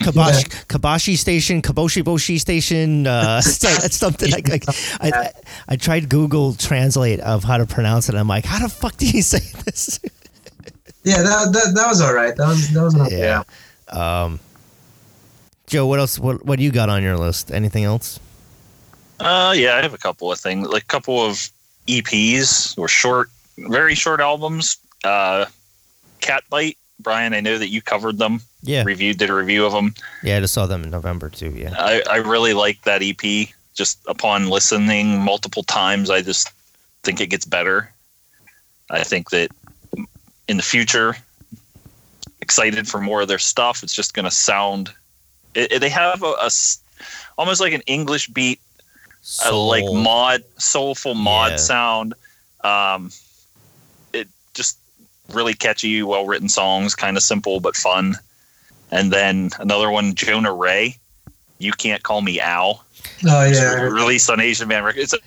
Kabashi, Kabashi Station, Kaboshi Boshi Station. Uh, that's something like, like I, I I tried Google Translate of how to pronounce it. I'm like, how the fuck do you say this? Yeah, that, that, that was all right. That was that was not Yeah. Um, Joe, what else? What what do you got on your list? Anything else? Uh, yeah, I have a couple of things, like a couple of EPs or short, very short albums. Uh, Catbite, Brian, I know that you covered them, Yeah, reviewed, did a review of them. yeah. I just saw them in November too. Yeah. I, I really like that EP. Just upon listening multiple times, I just think it gets better. I think that in the future, excited for more of their stuff. It's just going to sound. It, it- they have a almost like an English beat uh, like mod soulful mod Yeah. sound um it just really catchy well written songs kind of simple but fun and then another one jonah ray you can't call me al Oh yeah, released on asian man records it's,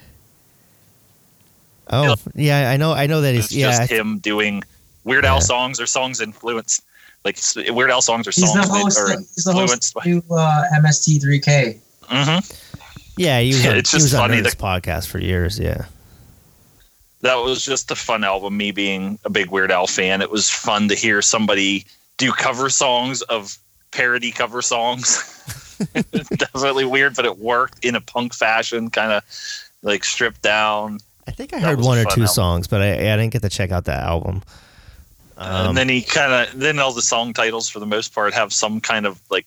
Oh yeah, I know. I know that he's it's yeah. just him doing weird al Yeah. songs or songs influenced like weird al songs or he's songs the host. that are He's the host influenced of by new uh, MST3K. Mhm. Yeah, he was on, it's he just was on funny this that- podcast for years. Yeah. that was just a fun album. Me being a big Weird Al fan, it was fun to hear somebody do cover songs of parody cover songs. Definitely weird, but it worked in a punk fashion, kind of like stripped down. I think I That heard one or two album. songs, but I, I didn't get to check out that album. Um, and then he kind of then all the song titles for the most part have some kind of like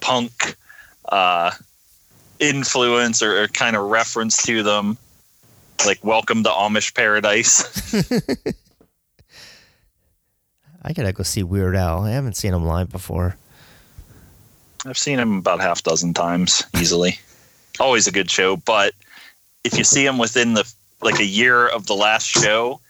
punk uh, influence or, or kind of reference to them, like "Welcome to Amish Paradise." I gotta go see Weird Al. I haven't seen him live before. I've seen him about half dozen times easily. Always a good show, but if you see him within the like a year of the last show,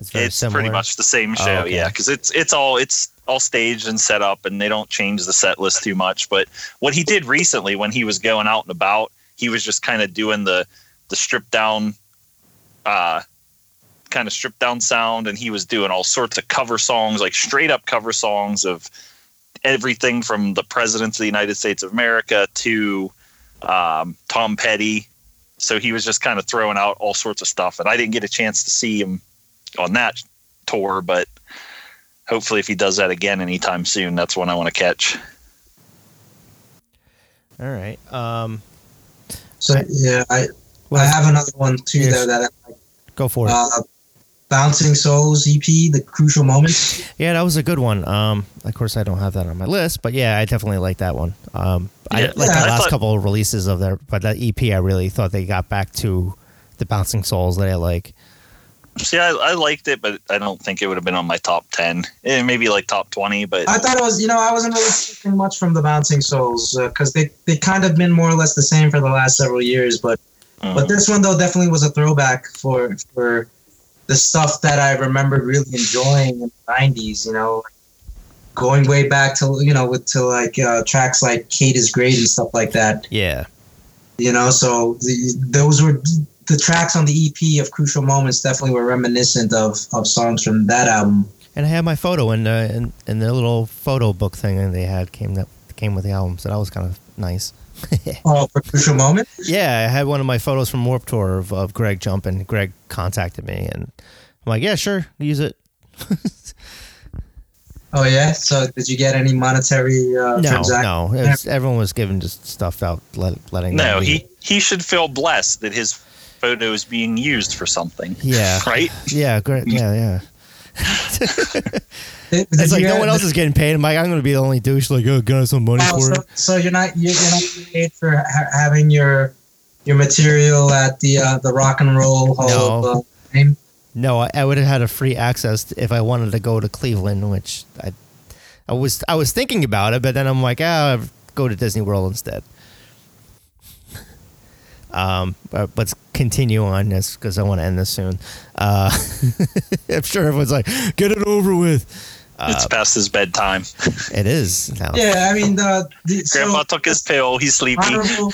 It's it's pretty much the same Oh, show. okay. Yeah, because it's it's all it's all staged and set up, and they don't change the set list too much. But what he did recently, when he was going out and about, he was just kind of doing the the stripped down, uh, kind of stripped down sound, and he was doing all sorts of cover songs, like straight up cover songs of everything from the presidents of the United States of America to um, Tom Petty. So he was just kind of throwing out all sorts of stuff, and I didn't get a chance to see him on that tour, but hopefully, if he does that again anytime soon, that's one I want to catch. All right. Um, So yeah, I Well, I have another one too though that I like. Go for it. Uh, Bouncing Souls EP, the Crucial Moments. yeah, that was a good one. Um, of course, I don't have that on my list, but yeah, I definitely like that one. Um, I like Yeah, the I last thought- couple of releases of their, but that EP, I really thought they got back to the bouncing souls that I like. See, I, I liked it, but I don't think it would have been on my top ten. Eh, maybe like top twenty, but I thought it was, you know, I wasn't really taking much from the Bouncing Souls because they they kind of been more or less the same for the last several years. But mm, but this one though definitely was a throwback for for the stuff that I remember really enjoying in the '90s. You know, going way back to you know with to like uh, tracks like "Kate is Great" and stuff like that. Yeah, You know, so the, those were the tracks on the EP of Crucial Moments. Definitely were reminiscent of of songs from that album. and I had my photo in uh, in, in the little photo book thing that they had came that came with the album, so that was kind of nice. Oh, for Crucial Moments. Yeah, I had one of my photos from Warped Tour of, of Greg jumping. Greg contacted me, and I'm like, yeah, sure, use it. Oh yeah. So did you get any monetary uh, No, transaction? no, was, everyone was giving just stuff out, let, letting. no, he he should feel blessed that his photo is being used for something. Yeah, Right? yeah, great, yeah, yeah. Did- It's like no one else is getting paid. I'm like, I'm gonna be the only douche. Like, oh, got some money Oh, for so, it. so you're not you're, you're not getting paid for ha- having your your material at the uh, the Rock and Roll Hall No. of uh, Fame. No, I, I would have had a free access if I wanted to go to Cleveland, which I, I was I was thinking about it, but then I'm like, ah, go to Disney World instead. Um, but let's continue on this because I want to end this soon. Uh, I'm sure everyone's like, get it over with. it's Uh, past his bedtime. it is now. Yeah, I mean the, the so took his pill. He's sleepy. honorable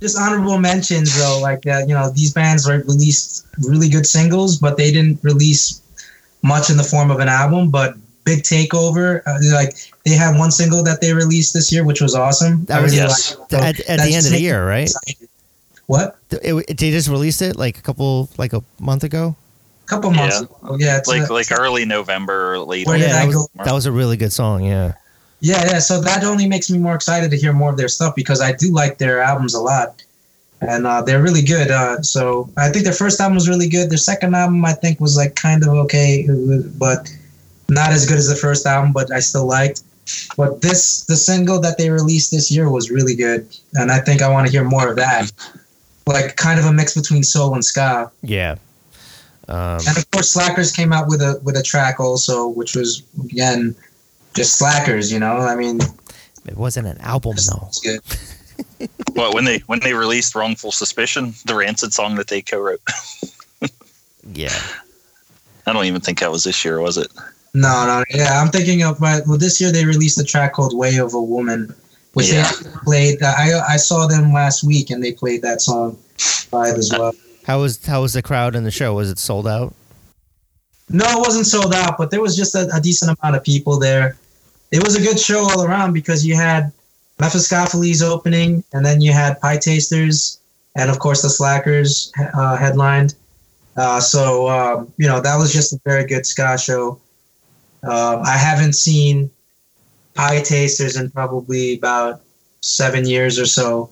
just honorable mentions though, like uh, you know these bands released really good singles, but they didn't release much in the form of an album. But Big Takeover, uh, like they had one single that they released this year, which was awesome. That was- really yes. liked it. So at, at the end of the year, right? excited. What? It, it- they just released it like a couple, like a month ago. A couple months Yeah. ago. Yeah, it's like a- like early November or late. Where did yeah, I that was, go? that was a really good song. Yeah. yeah, yeah. So that only makes me more excited to hear more of their stuff because I do like their albums a lot, and uh, they're really good. Uh, so I think their first album was really good. Their second album, I think, was like kind of okay, but not as good as the first album. But I still liked. But this, the single that they released this year was really good, and I think I want to hear more of that. Like kind of a mix between soul and ska. Yeah. Um, And of course, Slackers came out with a with a track also, which was again just Slackers. You know, I mean, it wasn't an album though. it's good. Well, when they when they released "Wrongful Suspicion," the Rancid song that they co-wrote. Yeah. I don't even think that was this year, was it? No, no, yeah, I'm thinking of my. Well, this year they released a track called "Way of a Woman," which Yeah. they played. uh, I I saw them last week and they played that song live as well. How was how was the crowd in the show? Was it sold out? No, it wasn't sold out, but there was just a, a decent amount of people there. It was a good show all around because you had Mephiskapheles opening, and then you had Pietasters, and of course the Slackers uh, headlined. Uh, so um, you know that was just a very good ska show. Um, I haven't seen Pietasters in probably about seven years or so,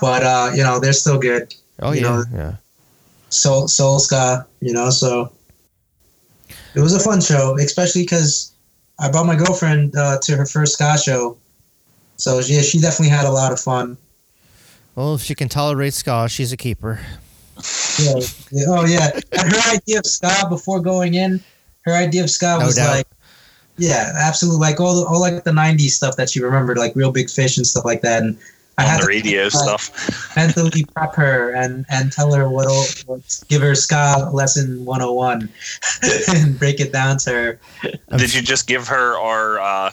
but uh, you know they're still good. Oh You yeah, know, yeah. soul soul ska you know so it was a fun show especially because i brought my girlfriend uh, to her first ska show so yeah she definitely had a lot of fun Well, if she can tolerate ska, she's a keeper. yeah, yeah. oh yeah her idea of ska before going in her idea of ska was like yeah absolutely like all, the, all like the 90s stuff that she remembered like Reel Big Fish and stuff like that and I had the to radio like, stuff. mentally prep her and and tell her what what give her ska lesson 101 and break it down to her Did you just give her our uh,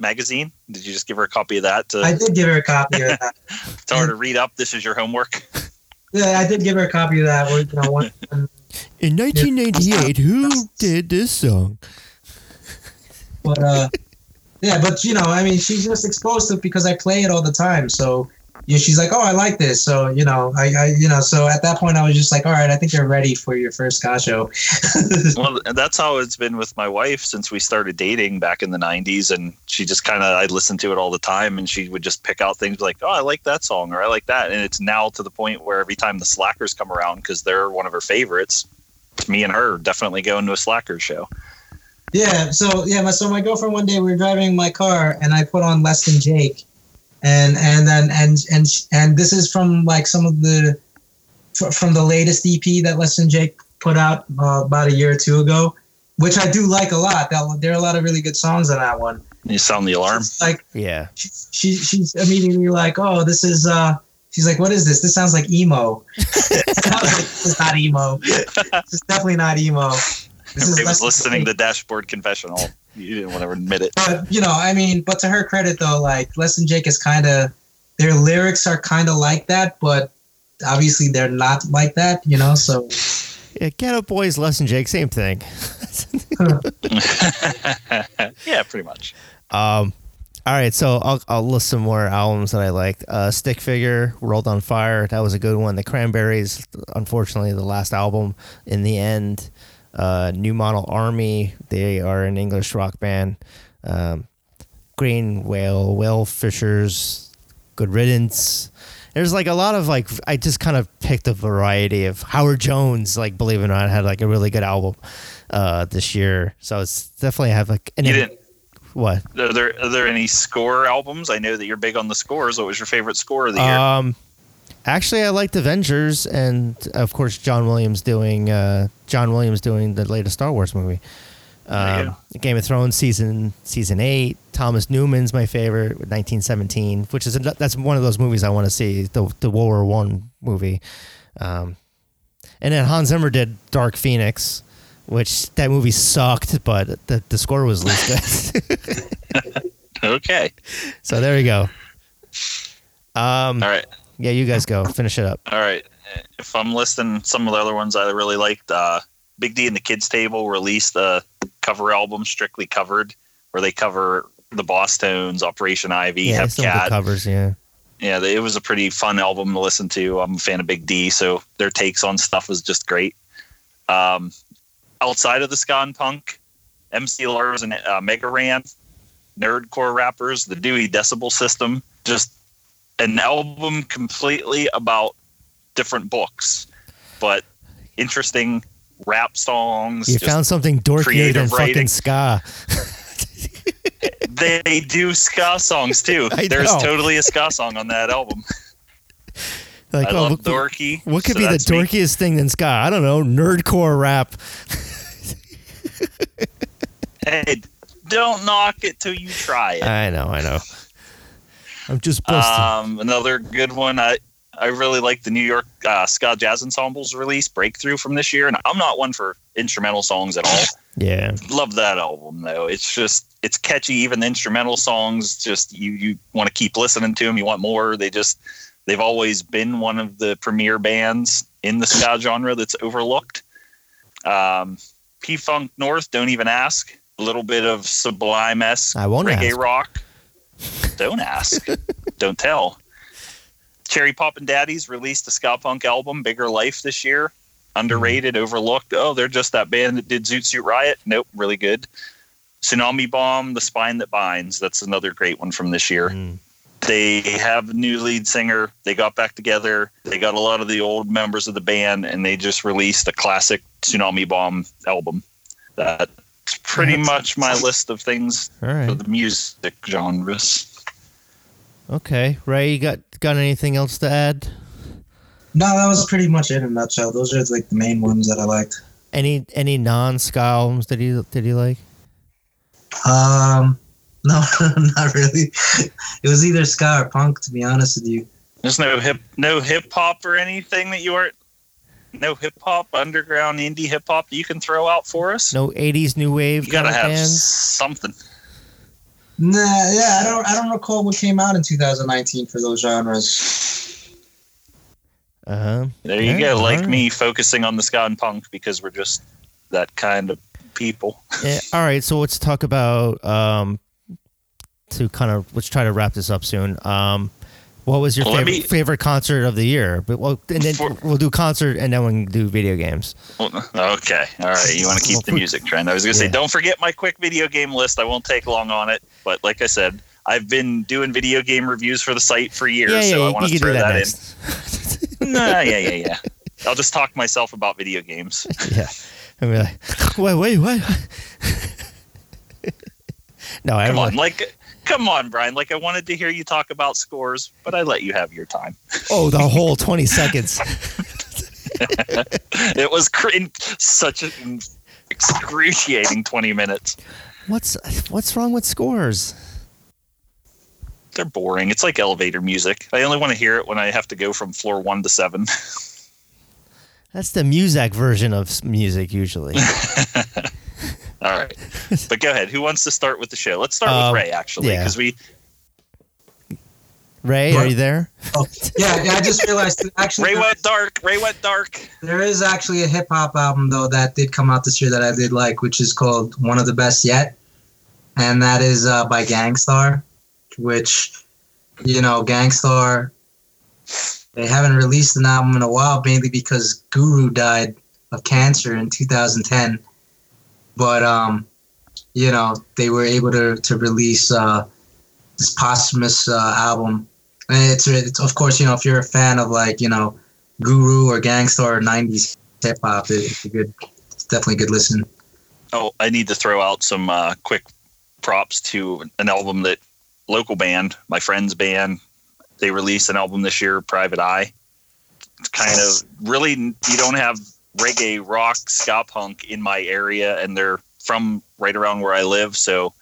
magazine? Did you just give her a copy of that to I did give her a copy of that. tell her to read up? This is your homework. Yeah, I did give her a copy of that. Where, you know, one, one- In 1998, who did this song? But uh, yeah, but you know, I mean, she's just exposed to it because I play it all the time. So yeah, she's like, oh, I like this. So you know, I, I, you know, so at that point, I was just like, all right, I think you're ready for your first show. well, that's how it's been with my wife since we started dating back in the '90s, and she just kind of I listened to it all the time, and she would just pick out things like, oh, I like that song or I like that, and it's now to the point where every time the Slackers come around because they're one of her favorites, me and her definitely going to a Slackers show. Yeah, so yeah, my so my girlfriend one day we were driving my car and I put on Less Than Jake, and and then and and and this is from like some of the from the latest EP that Less Than Jake put out uh, about a year or two ago, which I do like a lot. That there are a lot of really good songs on that one. You sound the alarm. She's like Yeah. she, she she's immediately like, oh, this is uh. She's like, what is this? This sounds like emo. I was like, this is not emo. This is definitely not emo. This is Ray Less was listening Jake. to Dashboard Confessional. You didn't want to admit it. but you know, I mean, but to her credit though, like Less Than Jake is kind of their lyrics are kind of like that, but obviously they're not like that, you know. So Yeah, Get Up Boys, Less Than Jake, same thing. yeah, pretty much. Um, all right, so I'll, I'll list some more albums that I liked. Uh, Stick Figure, World on Fire, that was a good one. The Cranberries, unfortunately, the last album in the end. Uh, New Model Army, they are an English rock band. Um, Green Whale, Whale Fishers, Good Riddance. There's like a lot of like I just kind of picked a variety of Howard Jones, like believe it or not, had like a really good album uh, this year. So it's definitely have like an You didn't. what Are there are there any score albums? I know that you're big on the scores. What was your favorite score of the year? Um, actually, I liked Avengers, and of course, John Williams doing uh, John Williams doing the latest Star Wars movie. Um, Game of Thrones season season eight. Thomas Newman's my favorite, 1917, which is that's one of those movies I want to see. The the World War One movie. Um, and then Hans Zimmer did Dark Phoenix, which that movie sucked, but the the score was at least good. okay. so there you go. Um, All right. Yeah, you guys go finish it up. All right. If I'm listing some of the other ones I really liked, uh, Big D and the Kids Table released a cover album, strictly covered, where they cover the Bosstones, Operation Ivy, Yeah, Have some good Cat. covers. Yeah. Yeah, they, it was a pretty fun album to listen to. I'm a fan of Big D, so their takes on stuff was just great. Um, outside of the ska and punk, MC Lars and uh, Mega Ran, nerdcore rappers, the Dewey Decibel System, just an album completely about different books, but interesting rap songs. You found something dorkier than writing. fucking ska. they do ska songs too. There's totally a ska song on that album. Like, I oh, love what, dorky. what could so be the that's me. dorkiest thing than ska? I don't know. Nerdcore rap. Hey, don't knock it till you try it. I know. I know. I'm just busting. Um, another good one. I I really like the New York uh, ska jazz ensembles release breakthrough from this year, and I'm not one for instrumental songs at all. yeah. Love that album though. It's just it's catchy. Even the instrumental songs, just you you want to keep listening to them. You want more. They just they've always been one of the premier bands in the ska genre that's overlooked. Um, P Funk North, don't even ask. A little bit of Sublime esque I won't reggae ask. rock. Don't ask. don't tell. Cherry Poppin' Daddies released a ska punk album, Bigger Life, this year. Underrated, overlooked. Oh, they're just that band that did Zoot Suit Riot. Nope, really good. Tsunami Bomb, The Spine That Binds. That's another great one from this year. Mm. They have a new lead singer. They got back together. They got a lot of the old members of the band, and they just released a classic Tsunami Bomb album. That's pretty That's- much my list of things All for the music genres. Okay. Ray, you got got anything else to add? no, that was pretty much it in a nutshell. Those are like the main ones that I liked. Any any non ska albums did you did you like? Um, no, not really. It was either ska or punk, to be honest with you. There's no hip, no hip hop or anything that you aren't. No hip hop, underground indie hip hop that you can throw out for us. No 80s new wave you gotta of have bands? something. Nah, yeah, I don't, I don't recall what came out in 2019 for those genres. Uh-huh. There you Yeah, go. Like alright. me focusing on the ska and punk because we're just that kind of people. Yeah, all right, so let's talk about um to kind of let's try to wrap this up soon. Um What was your Well, favorite, me- favorite concert of the year? But well, and then For- we'll do concert and then we can do video games. Okay, all right. You want to keep the music trend? I was gonna say, don't forget my quick video game list. I won't take long on it, but like I said, I've been doing video game reviews for the site for years, yeah, yeah, so I want to throw that, that, in. Nah, yeah, yeah, yeah. I'll just talk myself about video games. yeah, and be like, wait, wait, what? no, Come everyone, on, like, come on, Brian. Like, I wanted to hear you talk about scores, but I let you have your time. oh, the whole twenty seconds. It was cr- such an excruciating twenty minutes. What's what's wrong with scores? They're boring. It's like elevator music. I only want to hear it when I have to go from floor one to seven. That's the Muzak version of music usually. All right, but go ahead. Who wants to start with the show? Let's start Um, with Ray actually, yeah. because we Ray, are you there? Oh, yeah, yeah, I just realized actually Ray went dark. Ray went dark. there is actually a hip hop album though that did come out this year that I did like, which is called One of the Best Yet, and that is uh, by Gang Starr, which you know Gang Starr. They haven't released an album in a while, mainly because Guru died of cancer in 2010. But um, you know they were able to to release uh, this posthumous uh, album and it's, it's of course you know if you're a fan of like you know Guru or Gang Starr or '90s hip hop, it- it's a good, it's definitely a good listen. Oh, I need to throw out some uh, quick props to an album that local band, my friend's band, they released an album this year, Private Eye. It's kind of really you don't have reggae, rock, ska punk in my area, and they're from right around where I live, so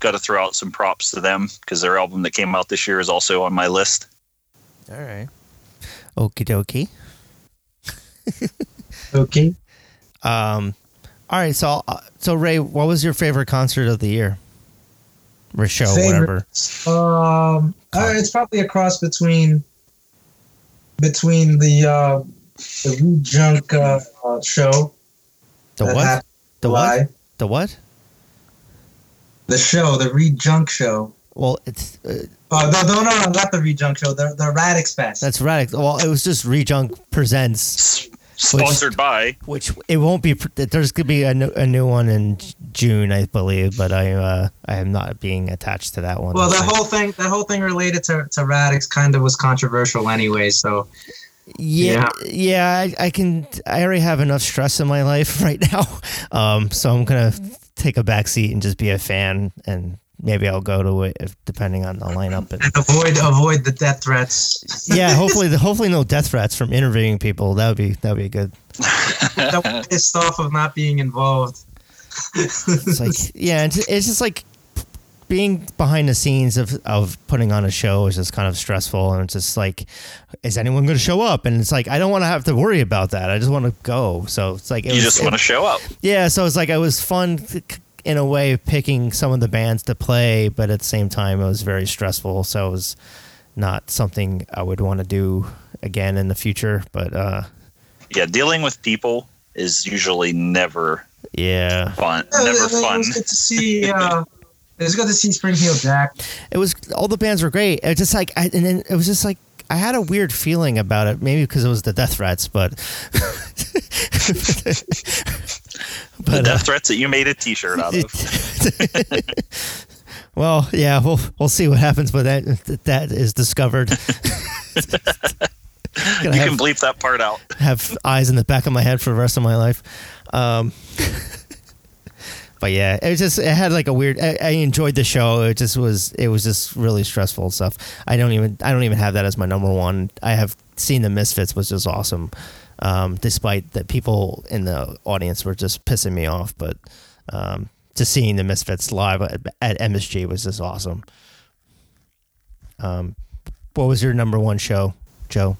got to throw out some props to them because their album that came out this year is also on my list. All right. Okie dokie. Okay. Um, all right. So, uh, so Ray, what was your favorite concert of the year? Or show, whatever. Um, uh, it's probably a cross between between the uh, the Reed Junk uh, uh, show. The what? happened The what? The what? The show, the Reed Junk show. Well, it's uh, Oh no, no, no, no, not the Reed Junk show. The the Radix Fest. that's Radix. Well, it was just Rejunk presents, S- Sponsored by which it won't be. There's gonna be a new, a new one in June, I believe, but I uh, I am not being attached to that one. well, that whole thing, that whole thing related to to Radix kind of was controversial anyway. So Yeah, yeah, I, I can. I already have enough stress in my life right now, um, so I'm gonna take a back seat and just be a fan, and maybe I'll go to it if, depending on the lineup. And avoid avoid the death threats. yeah, hopefully, hopefully no death threats from interviewing people. That would be that would be good. Pissed off of not being involved. It's like yeah, it's, it's just like being behind the scenes of of putting on a show is just kind of stressful, and it's just like, is anyone going to show up? And it's like I don't want to have to worry about that. I just want to go. So it's like it you was- just want to show up. Yeah, so it's like it was fun in a way picking some of the bands to play, but at the same time it was very stressful. So it was not something I would want to do again in the future. But uh, Yeah, dealing with people is usually never yeah, fun. Yeah, Never it, it fun. was good to see. Uh, it was good to see Springfield Jack. it was all the bands were great. It was just like, I, and then it was just like I had a weird feeling about it, maybe because it was the death threats, but. The but uh, death threats that you made a T-shirt out of. well, yeah, we'll we'll see what happens when that that is discovered. You have- can bleep that part out. have eyes in the back of my head for the rest of my life. Um, but yeah, it was just it had like a weird. I, I enjoyed the show. It just was it was just really stressful stuff. I don't even I don't even have that as my number one. I have seen the Misfits was just awesome, um, despite that people in the audience were just pissing me off. But um, just seeing the Misfits live at, at MSG was just awesome. Um, what was your number one show, Joe?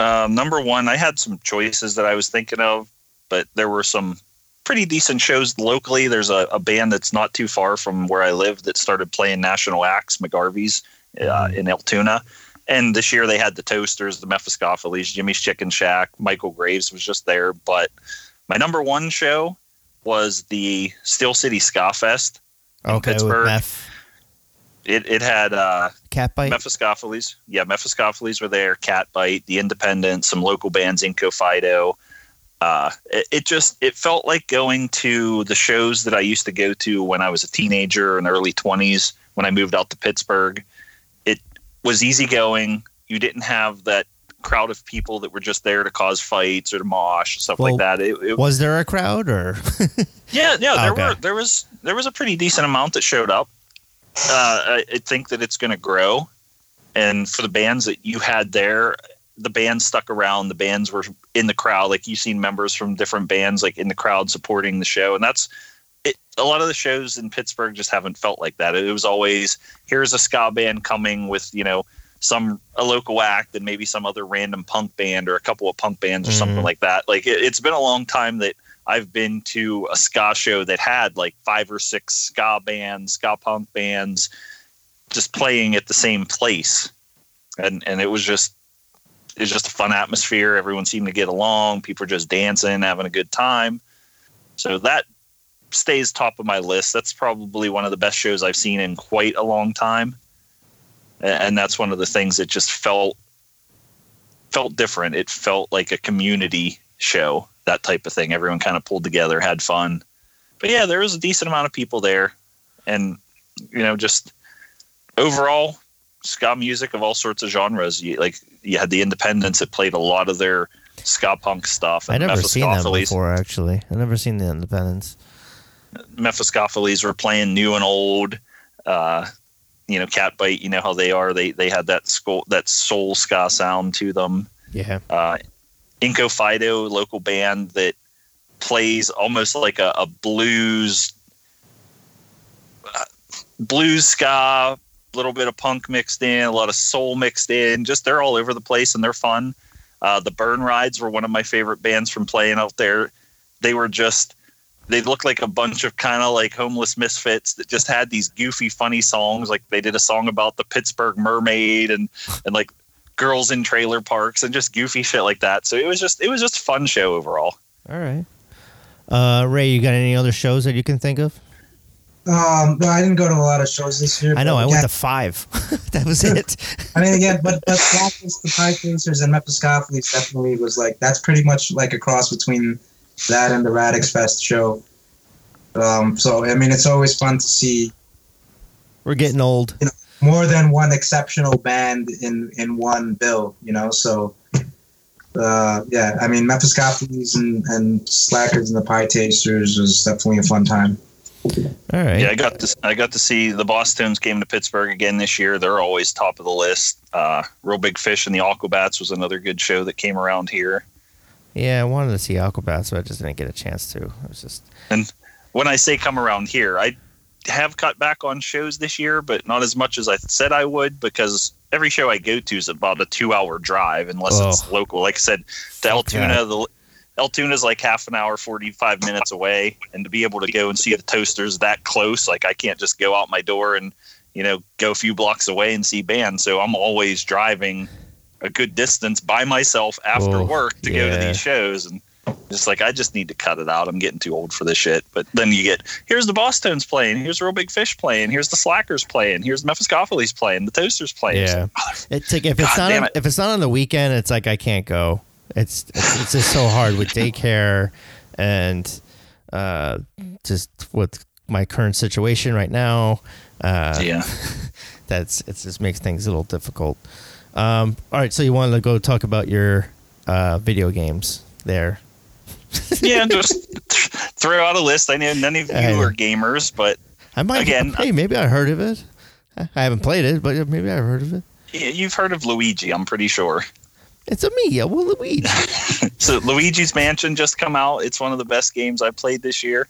Um, number one, I had some choices that I was thinking of, but there were some pretty decent shows locally. There's a, a band that's not too far from where I live that started playing national acts, McGarvey's, uh, in Altoona. And this year they had the Toasters, the Mephiskapheles, Jimmy's Chicken Shack, Michael Graves was just there. But my number one show was the Steel City Ska Fest. in Okay, Pittsburgh. It it had uh, Catbite. Mephiskapheles. Yeah, Mephiskapheles were there. Catbite, The Independent, some local bands, Inco Fido. Uh, it, it just it felt like going to the shows that I used to go to when I was a teenager in the early twenties when I moved out to Pittsburgh. It was easygoing. You didn't have that crowd of people that were just there to cause fights or to mosh stuff Well, like that. It, it, Was there a crowd or? yeah, yeah, there Okay. were there was there was a pretty decent amount that showed up. Uh, I, I think that it's going to grow, and for the bands that you had there, the bands stuck around. The bands were in the crowd, like you've seen members from different bands like in the crowd supporting the show, and that's it. A lot of the shows in Pittsburgh just haven't felt like that. It was always here's a ska band coming with you know some a local act and maybe some other random punk band or a couple of punk bands or something Mhm. like that. Like it, it's been a long time that I've been to a ska show that had like five or six ska bands, ska punk bands, just playing at the same place, and and it was just it was just a fun atmosphere. Everyone seemed to get along. People are just dancing, having a good time. So that stays top of my list. That's probably one of the best shows I've seen in quite a long time, and that's one of the things that just felt felt different. It felt like a community show, that type of thing. Everyone kind of pulled together, had fun. But yeah, there was a decent amount of people there, and you know, just overall ska music of all sorts of genres. You, like you had the Independents that played a lot of their ska punk stuff. I never seen them Mephiskapheles- before. Actually, I never seen the Independents. Mephiskapheles were playing new and old. Uh, you know, Catbite. You know how they are. They they had that skull, that soul ska sound to them. Yeah. Uh, Inco Fido, local band that plays almost like a, a blues, uh, blues ska, little bit of punk mixed in, a lot of soul mixed in. Just they're all over the place and they're fun. Uh, the Burn Rides were one of my favorite bands from playing out there. They were just they looked like a bunch of kind of like homeless misfits that just had these goofy, funny songs. Like they did a song about the Pittsburgh Mermaid and and like girls in trailer parks and just goofy shit like that. So it was just it was just fun show overall. All right. Uh, Ray, you got any other shows that you can think of? Um, no, I didn't go to a lot of shows this year. I know. I went to five. that was it. I mean, again, but but Slackers, the Pietasters, and Mephiskapheles definitely was like that's pretty much like a cross between that and the Radix Fest show. Um, so I mean, it's always fun to see We're getting old. more than one exceptional band in in one bill. You know, so uh, yeah, I mean, Mephiskapheles and, and Slackers and the Pietasters was definitely a fun time. All right. Yeah, I got to I got to see the Bosstones came to Pittsburgh again this year. They're always top of the list. Uh, Reel Big Fish and the Aquabats was another good show that came around here. Yeah, I wanted to see Aquabats, but I just didn't get a chance to. It was just and when I say come around here, I have cut back on shows this year, but not as much as I said I would because every show I go to is about a two hour drive unless it's Oh. local. Like I said, to Altoona, the Altoona is like half an hour, 45 minutes away. And to be able to go and see the toasters that close, like I can't just go out my door and, you know, go a few blocks away and see bands. So I'm always driving a good distance by myself after Oh, work to go to these shows. And it's like I just need to cut it out. I'm getting too old for this shit. But then you get here's the Bosstones playing, here's Reel Big Fish playing, here's the Slackers playing, here's Mephiskapheles playing, the Toasters playing. Yeah. like, It's like if it's not on, it. if it's not on the weekend, it's like I can't go. It's it's, it's just so hard with daycare and uh, just with my current situation right now. Uh, yeah. that's it just makes things a little difficult. Um, all right, so you wanted to go talk about your uh, video games there. yeah, just throw out a list. I know none of you know. are gamers, but I might Again, Hey, maybe I heard of it. I haven't played it, but maybe I heard of it. y- you've heard of Luigi, I'm pretty sure. It's a me, well, Luigi. So Luigi's Mansion just come out. It's one of the best games I played this year.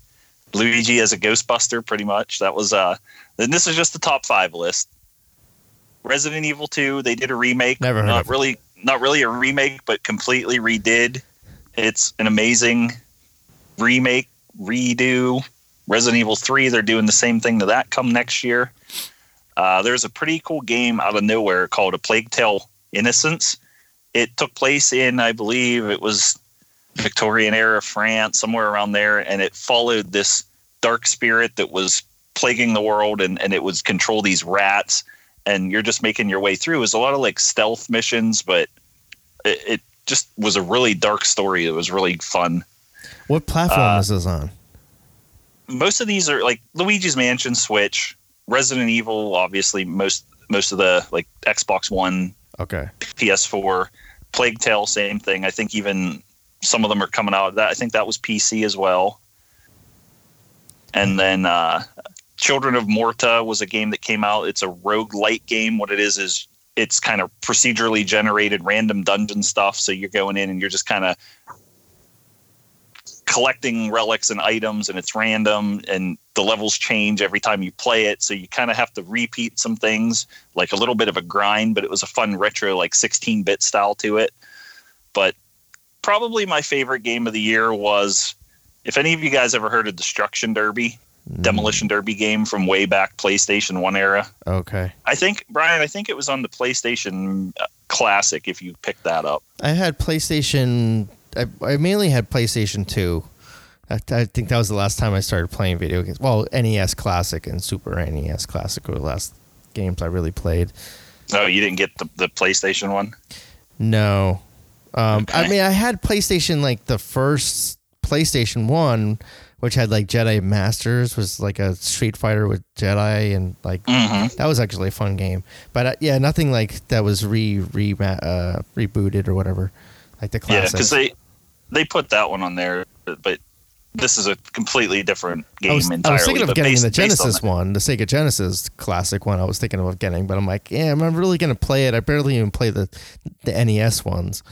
Luigi as a Ghostbuster, pretty much. That was uh. Then this is just the top five list. Resident Evil 2, they did a remake. Never heard not really, not really a remake, but completely redid. It's an amazing remake, redo. Resident Evil 3, they're doing the same thing to that come next year. Uh, there's a pretty cool game out of nowhere called A Plague Tale Innocence. It took place in, I believe, it was Victorian era France, somewhere around there, and it followed this dark spirit that was plaguing the world, and and it was control these rats, and you're just making your way through. It was a lot of like stealth missions, but it, it just was a really dark story. It was really fun. What platform Uh, is this on? most of these are like Luigi's Mansion, Switch, Resident Evil, obviously most most of the like Xbox One, Okay. PS4, Plague Tale, same thing. I think even some of them are coming out. That I think that was PC as well. And then uh, Children of Morta was a game that came out. It's a roguelite game. What it is is it's kind of procedurally generated random dungeon stuff. So you're going in and you're just kind of collecting relics and items and it's random and the levels change every time you play it so you kind of have to repeat some things like a little bit of a grind but it was a fun retro like 16-bit style to it but probably my favorite game of the year was if any of you guys ever heard of destruction derby demolition derby game from way back playstation 1 era Okay. i think brian i think it was on the playstation uh, classic if you picked that up I had PlayStation. I, I mainly had PlayStation 2. I, I think that was the last time I started playing video games. Well, NES Classic and Super NES Classic were the last games I really played. oh you didn't get the, the playstation one No. Um, I mean, I had PlayStation like the first PlayStation One, which had like Jedi Masters, was like a Street Fighter with Jedi, and like mm-hmm. that was actually a fun game. But uh, yeah, nothing like that was re re uh, rebooted or whatever, like the classic. Yeah, because they they put that one on there, but this is a completely different game I was, entirely. I was thinking of getting based- the based on Genesis one, the Sega Genesis classic one. I was thinking of getting, but I'm like, yeah, am I really gonna play it? I barely even play the the NES ones.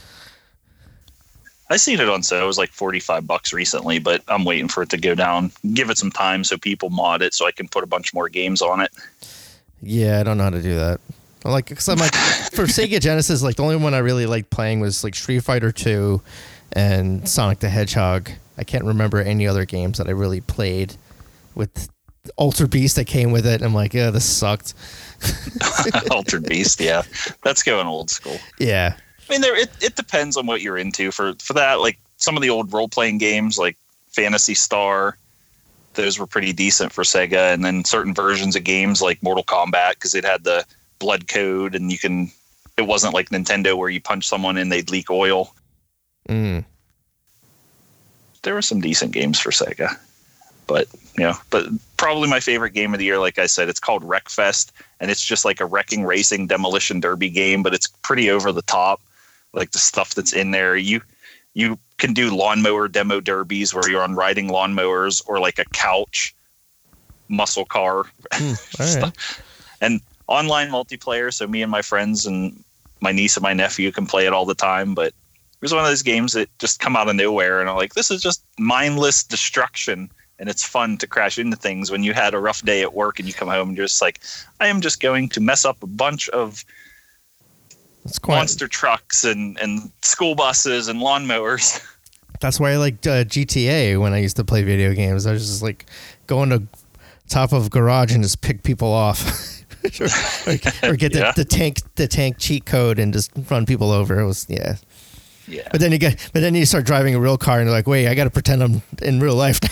I seen it on sale. It was like forty five bucks recently, but I'm waiting for it to go down. Give it some time so people mod it, so I can put a bunch more games on it. Yeah, I don't know how to do that. I'm like, cause I'm like, for Sega Genesis, like the only one I really liked playing was like Street Fighter Two, and Sonic the Hedgehog. I can't remember any other games that I really played with Altered Beast that came with it. I'm like, yeah, this sucked. Altered Beast, yeah, that's going old school. Yeah, I mean, there it, it depends on what you're into. For for that, like some of the old role playing games, like Phantasy Star, those were pretty decent for Sega. And then certain versions of games like Mortal Kombat, because it had the blood code, and you can. It wasn't like Nintendo where you punch someone and they'd leak oil. mm. There were some decent games for Sega, but you know, but probably my favorite game of the year, like I said, it's called Wreckfest, and it's just like a wrecking racing demolition derby game, but it's pretty over the top. Like the stuff that's in there, you you can do lawnmower demo derbies where you're on riding lawnmowers or like a couch muscle car hmm, all right. and online multiplayer. So me and my friends and my niece and my nephew can play it all the time. But it was one of those games that just come out of nowhere, and I'm like, this is just mindless destruction. And it's fun to crash into things when you had a rough day at work and you come home and you're just like, I am just going to mess up a bunch of quite. monster trucks and, and school buses and lawnmowers. That's why I liked uh, GTA when I used to play video games. I was just like going to top of garage and just pick people off, or, or, get Yeah. the, the tank the tank cheat code and just run people over. It was yeah. Yeah. But then you get but then you start driving a real car and you're like, wait, I got to pretend I'm in real life now.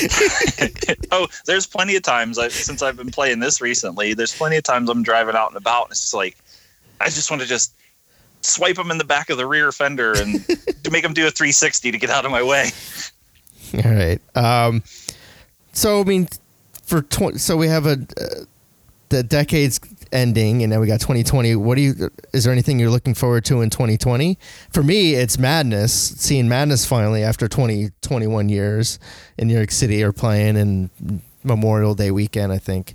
oh, there's plenty of times I, since I've been playing this recently. There's plenty of times I'm driving out and about, and it's just like I just want to just swipe them in the back of the rear fender and to make them do a 360 to get out of my way. All right. Um, so I mean, for tw- so we have a uh, the decade's ending, and now we got 2020. What do you? Is there anything you're looking forward to in 2020? For me, it's Madness. Seeing Madness finally after 20 21 years in New York City are playing, and Memorial Day weekend, I think.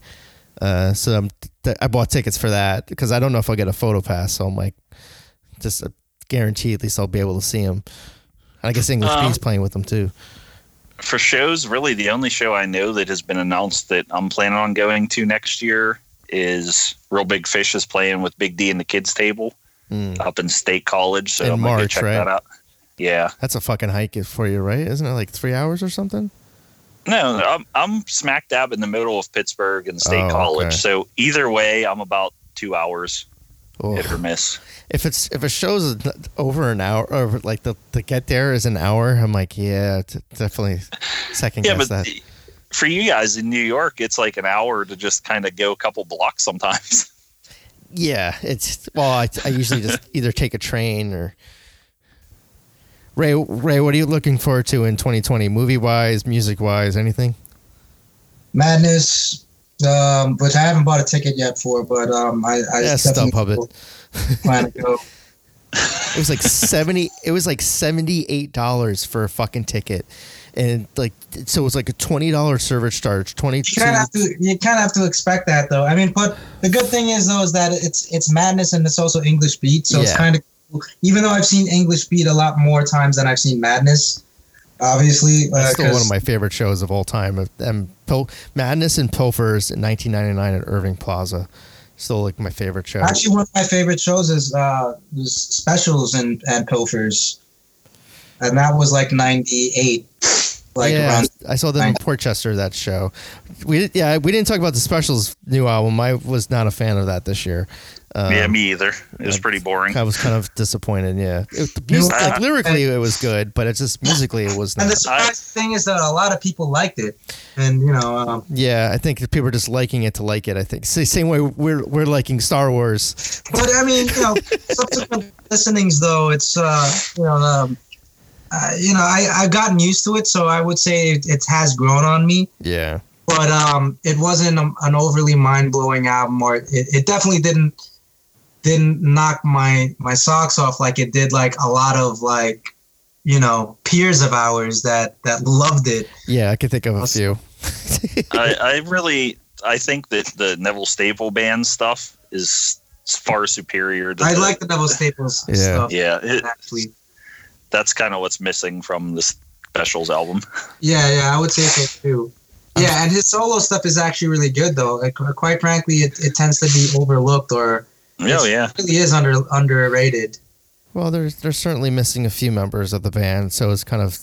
Uh, so I'm, th- I bought tickets for that because I don't know if I'll get a photo pass. So I'm like, just a guarantee at least I'll be able to see him. And I guess English Um, playing with them too. For shows, really, the only show I know that has been announced that I'm planning on going to next year is Reel Big Fish is playing with Big D and the Kids Table Mm. up in State College. So In I'm gonna March, go check right? that out. Yeah. That's a fucking hike for you, right? Isn't it like three hours or something? No, I'm I'm smack dab in the middle of Pittsburgh and State Oh, College. okay. So either way, I'm about two hours Oh. hit or miss. If it's if a show's over an hour, or like the the get there is an hour, I'm like, yeah, t- definitely second Yeah, guess that. For you guys in New York, it's like an hour to just kind of go a couple blocks sometimes. Yeah, it's well, I, I usually just either take a train or. Ray, Ray, what are you looking forward to in 2020, movie wise, music wise, anything? Madness, um, which I haven't bought a ticket yet for, but um, I, I Yeah, definitely StubHub it. plan to go. It was like seventy. It was like seventy eight dollars for a fucking ticket, and like so it was like a twenty dollar service charge. Twenty You kind of have to. You kind of have to expect that, though. I mean, but the good thing is though is that it's it's madness and it's also English beat, so it's kind of. Cool. Even though I've seen English beat a lot more times than I've seen madness, obviously. Uh, still one of my favorite shows of all time. Pil- Madness and Pilfers in 1999 at Irving Plaza. Still like my favorite show. Actually, one of my favorite shows is uh, specials and and pilfers, and that was like '98. Like yeah, around, I saw them in Port Chester. That show. We yeah we didn't talk about the specials new album. I was not a fan of that this year. Um, yeah, me either. It was yeah. pretty boring. I was kind of disappointed. Yeah, it, the music, Uh, like lyrically it was good, but it's just musically it was. Not. and the not. surprising thing is that a lot of people liked it, and you know, um, Yeah, I think people are just liking it to like it. I think Sa- same way we're we're liking Star Wars. but I mean, you know, subsequent listenings though, it's uh, you know, um, uh, you know, I I've gotten used to it, so I would say it, it has grown on me. Yeah, But um, it wasn't a, an overly mind blowing album, or it, it definitely didn't didn't knock my my socks off like it did like a lot of like you know peers of ours that that loved it. yeah, I can think of a few. I, I really, I think that the Neville Staple Band stuff is far superior. To I the, like the Neville Staples Yeah. stuff. Yeah, it, actually. That's kind of what's missing from the specials album. Yeah, yeah, I would say so too. Yeah, and his solo stuff is actually really good though. Like, uh, quite frankly, it, it tends to be overlooked or Oh yeah, it really is under underrated. Well, there's they're certainly missing a few members of the band, so it's kind of,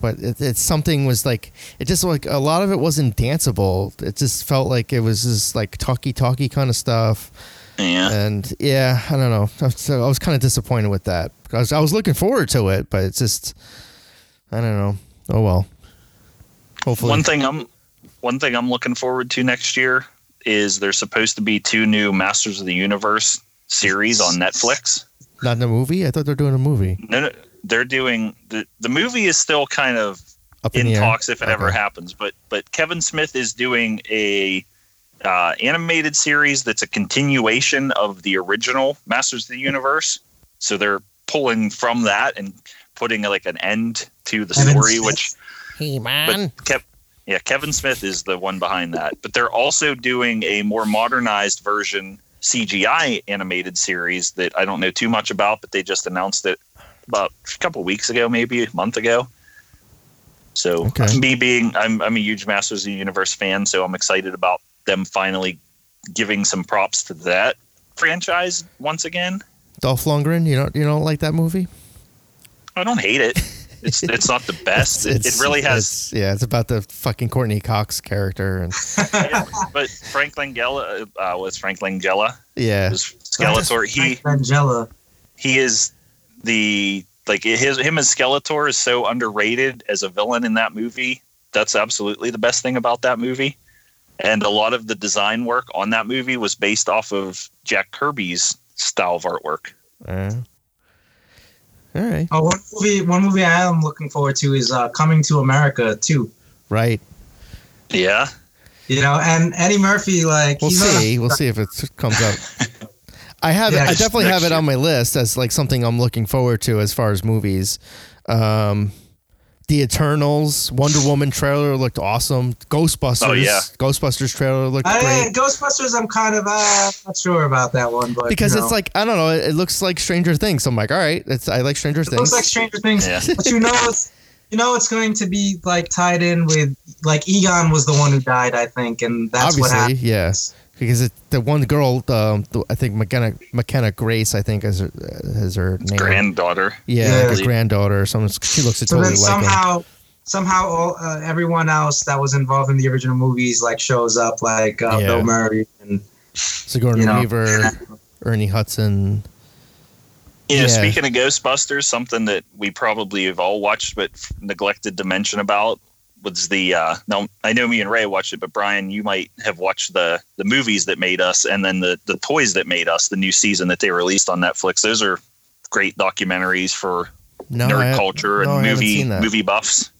but it, it's something was like it just like a lot of it wasn't danceable. It just felt like it was just like talky talky kind of stuff, yeah. and yeah, I don't know. So I was kind of disappointed with that because I was looking forward to it, but it's just I don't know. Oh well. Hopefully, One thing I'm, one thing I'm looking forward to next year is there's supposed to be two new Masters of the Universe series on Netflix. not in a movie. I thought they're doing a movie. No, no, they're doing the the movie is still kind of Up in, in talks if it ever happens. But but Kevin Smith is doing a uh, animated series that's a continuation of the original Masters of the Universe. So they're pulling from that and putting like an end to the Kevin story, Smith. which Hey man. but Kev, yeah, Kevin Smith is the one behind that. But they're also doing a more modernized version CGI animated series that I don't know too much about, but they just announced it about a couple weeks ago, maybe a month ago. So Okay. me being, I'm I'm a huge Masters of the Universe fan, so I'm excited about them finally giving some props to that franchise once again. Dolph Lundgren. You don't you don't like that movie? I don't hate it. It's it's not the best. It, it really has it's- yeah, it's about the fucking Courteney Cox character, and Yeah, but Frank Langella uh, was Frank Langella. yeah, Was Skeletor. He Angela. he is the like his him as Skeletor is so underrated as a villain in that movie. That's absolutely the best thing about that movie. And a lot of the design work on that movie was based off of Jack Kirby's style of artwork. Uh, all right, Oh, one movie. One movie I am looking forward to is uh, Coming to America too. right. Yeah. You know, and Eddie Murphy, like We'll he's not a- see. We'll see if it comes up. I have. Yeah, I definitely have next it on my list as like something I'm looking forward to as far as movies. Um, the Eternals, Wonder Woman trailer looked awesome. Ghostbusters, Oh, yeah. Ghostbusters trailer looked I, great. Ghostbusters. I'm kind of uh, not sure about that one, but Because you it's like I don't know, it, it looks like Stranger Things. So I'm like, all right, it's I like Stranger It Things. looks like Stranger Things, Yeah. but you know it's you know it's going to be like tied in with like Egon was the one who died, I think, and that's what Obviously, happened. yeah. Because it, the one girl, um, the, I think McKenna McKenna Grace, I think is her, is her name. Granddaughter. yeah, Yeah. like granddaughter. or Something. She looks So totally then like somehow somehow all, uh, everyone else that was involved in the original movies like shows up, like uh, Yeah. Bill Murray and Sigourney you know. Weaver, Ernie Hudson. You know, Yeah. speaking of Ghostbusters, something that we probably have all watched but neglected to mention about was the uh, now I know me and Ray watched it, but Brian, you might have watched the the movies that made us, and then the the toys that made us. The new season that they released on Netflix. Those are great documentaries for No, nerd culture no, and movie movie buffs.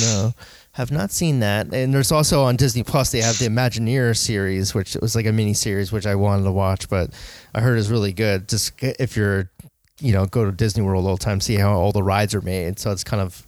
No, have not seen that. And there's also on Disney Plus they have the Imagineer series, which was like a mini series which I wanted to watch, but I heard is really good. Just if you're, you know, go to Disney World all the time, see how all the rides are made. So it's kind of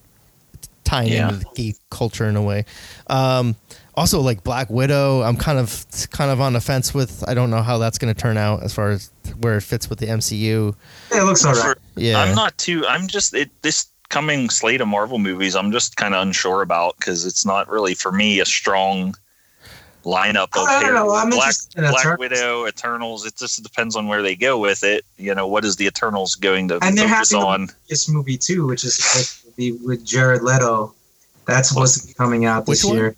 tying Yeah. into the geek culture in a way. Um, also, like Black Widow, I'm kind of kind of on the fence with. I don't know how that's going to turn out as far as where it fits with the MCU. it looks alright. Yeah, I'm not too. I'm just it. This coming slate of Marvel movies, I'm just kind of unsure about because it's not really for me a strong lineup of I don't know, I'm Black in Black Widow, Eternals. It just depends on where they go with it. You know, what is the Eternals going to And they're focus having on? This movie too, which is supposed to be with Jared Leto. That's supposed to be coming out this Which year.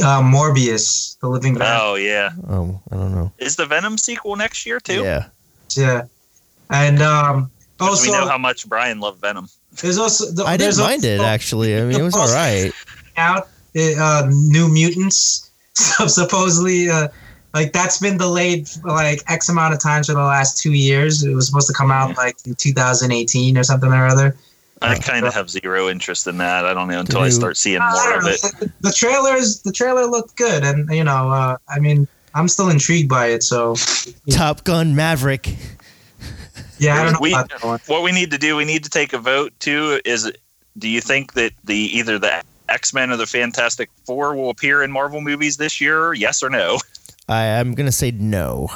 Uh, Morbius, the Living Vampire. Oh yeah, oh, I don't know. is the Venom sequel next year too? Yeah, Yeah, and um, 'Cause also we know how much Brian loved Venom. there's also the, I didn't mind it actually. I mean, it was all right. out uh, New Mutants. So supposedly, uh, like that's been delayed like X amount of times for the last two years. It was supposed to come out like in 2018 or something or other. I kind of have zero interest in that. I don't know until The I start seeing more don't of it. The, the trailers, the trailer looked good, and you know, uh, I mean, I'm still intrigued by it. So Top Gun Maverick. yeah, I don't know We- about that one. what we need to do, we need to take a vote too. Is do you think that the either the X Men or the Fantastic Four will appear in Marvel movies this year? Yes or no? I am gonna say no.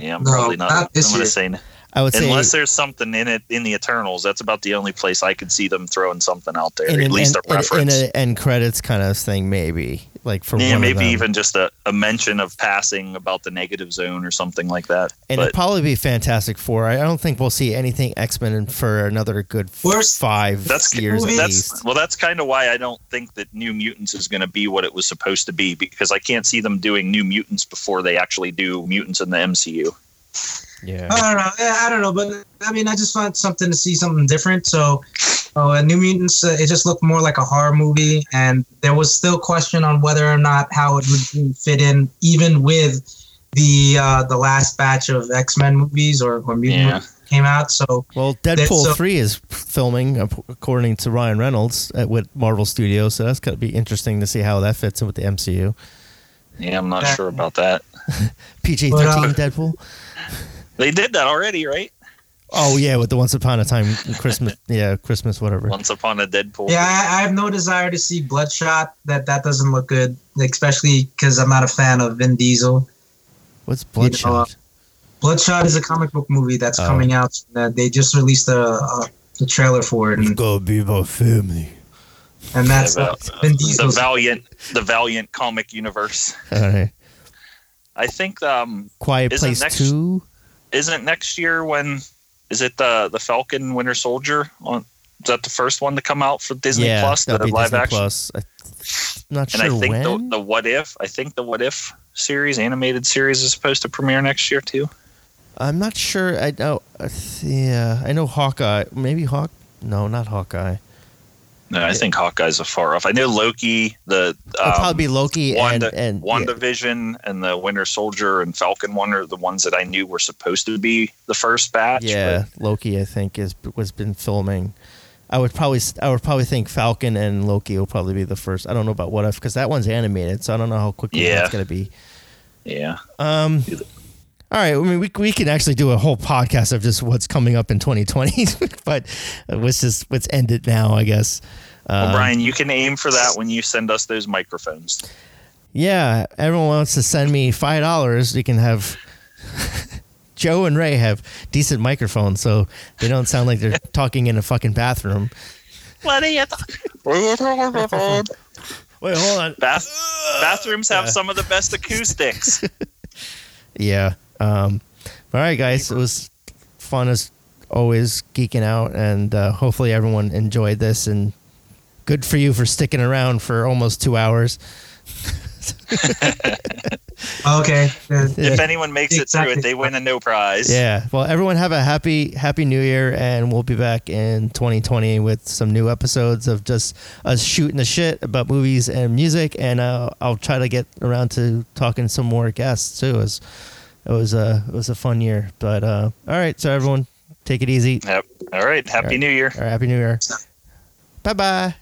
Yeah, I'm No, probably not. not this I'm going year. say no. I would say unless there's something in it in the Eternals. That's about the only place I could see them throwing something out there. in at an least end, a reference. in, in a end credits kind of thing, maybe like for yeah, one maybe of them. even just a, a mention of passing about the negative zone or something like that. And but it'd probably be Fantastic Four. I I don't think we'll see anything X Men for another good f- Worst- five that's years at movies- least. that's well that's kind of why i don't think that new mutants is going to be what it was supposed to be because i can't see them doing new mutants before they actually do mutants in the mcu Yeah. I don't know. Yeah, I don't know, but I mean, I just want something to see something different. So, oh, uh, New Mutants, uh, it just looked more like a horror movie, and there was still question on whether or not how it would fit in, even with the uh, the last batch of X Men movies or, or mutant Yeah. movies came out. So, Well, Deadpool so- three is filming according to Ryan Reynolds at with Marvel Studios, so that's gonna be interesting to see how that fits in with the MCU. yeah i'm not Yeah. sure about that PG But, uh, thirteen Deadpool. They did that already right Oh yeah, with the Once Upon a Time Christmas, yeah, Christmas, whatever. once upon a deadpool yeah, I, I have no desire to see Bloodshot. That that doesn't look good, especially because I'm not a fan of Vin Diesel. What's You know, uh, Bloodshot? Bloodshot is a comic book movie that's Oh. coming out. That they just released a, a the trailer for it, and, gonna be my family. and that's Yeah, uh, about- Vin the Diesel's valiant the valiant comic universe All right. i think um Quiet Place next- two. Isn't next year when is it the the falcon winter soldier on is that the first one to come out for disney yeah, plus the live Disney action Plus. I, not And sure I think the, when. the What If, I think the What If series, animated series, is supposed to premiere next year too. I'm not sure. I know. uh, Yeah, I know Hawkeye. Maybe Hawk. No, not Hawkeye. No, I think Hawkeye's a far off. I know Loki, the It'll um, probably be Loki Wanda, and and yeah. And the Winter Soldier and Falcon one are the ones that I knew were supposed to be the first batch. Yeah, Loki. I think is was been filming. I would probably I would probably think Falcon and Loki will probably be the first. I don't know about what if because that one's animated, so I don't know how quickly Yeah. that's gonna be. yeah. Um. All right, I mean, we, we can actually do a whole podcast of just what's coming up in 2020, but let's just let's end it now, I guess. Well, Um, Brian, you can aim for that when you send us those microphones. Yeah, everyone wants to send me five dollars. You can have Joe and Ray have decent microphones, so they don't sound like they're talking in a fucking bathroom. What are you? talking about? Wait, hold on. Bath bathrooms have some of the best acoustics. Yeah. Um, all right, guys. It was fun as always, geeking out, and uh, hopefully everyone enjoyed this. And good for you for sticking around for almost two hours. Okay. If anyone makes it through it, they win a no prize. Yeah. Well, everyone have a happy happy New Year, and we'll be back in 2020 with some new episodes of just us shooting the shit about movies and music, and uh, I'll try to get around to talking some more guests too. It was it was a it was a fun year, but uh, all right. So everyone, take it easy. Yep. All right. Happy All right. New Year. All right, happy New Year. Bye bye.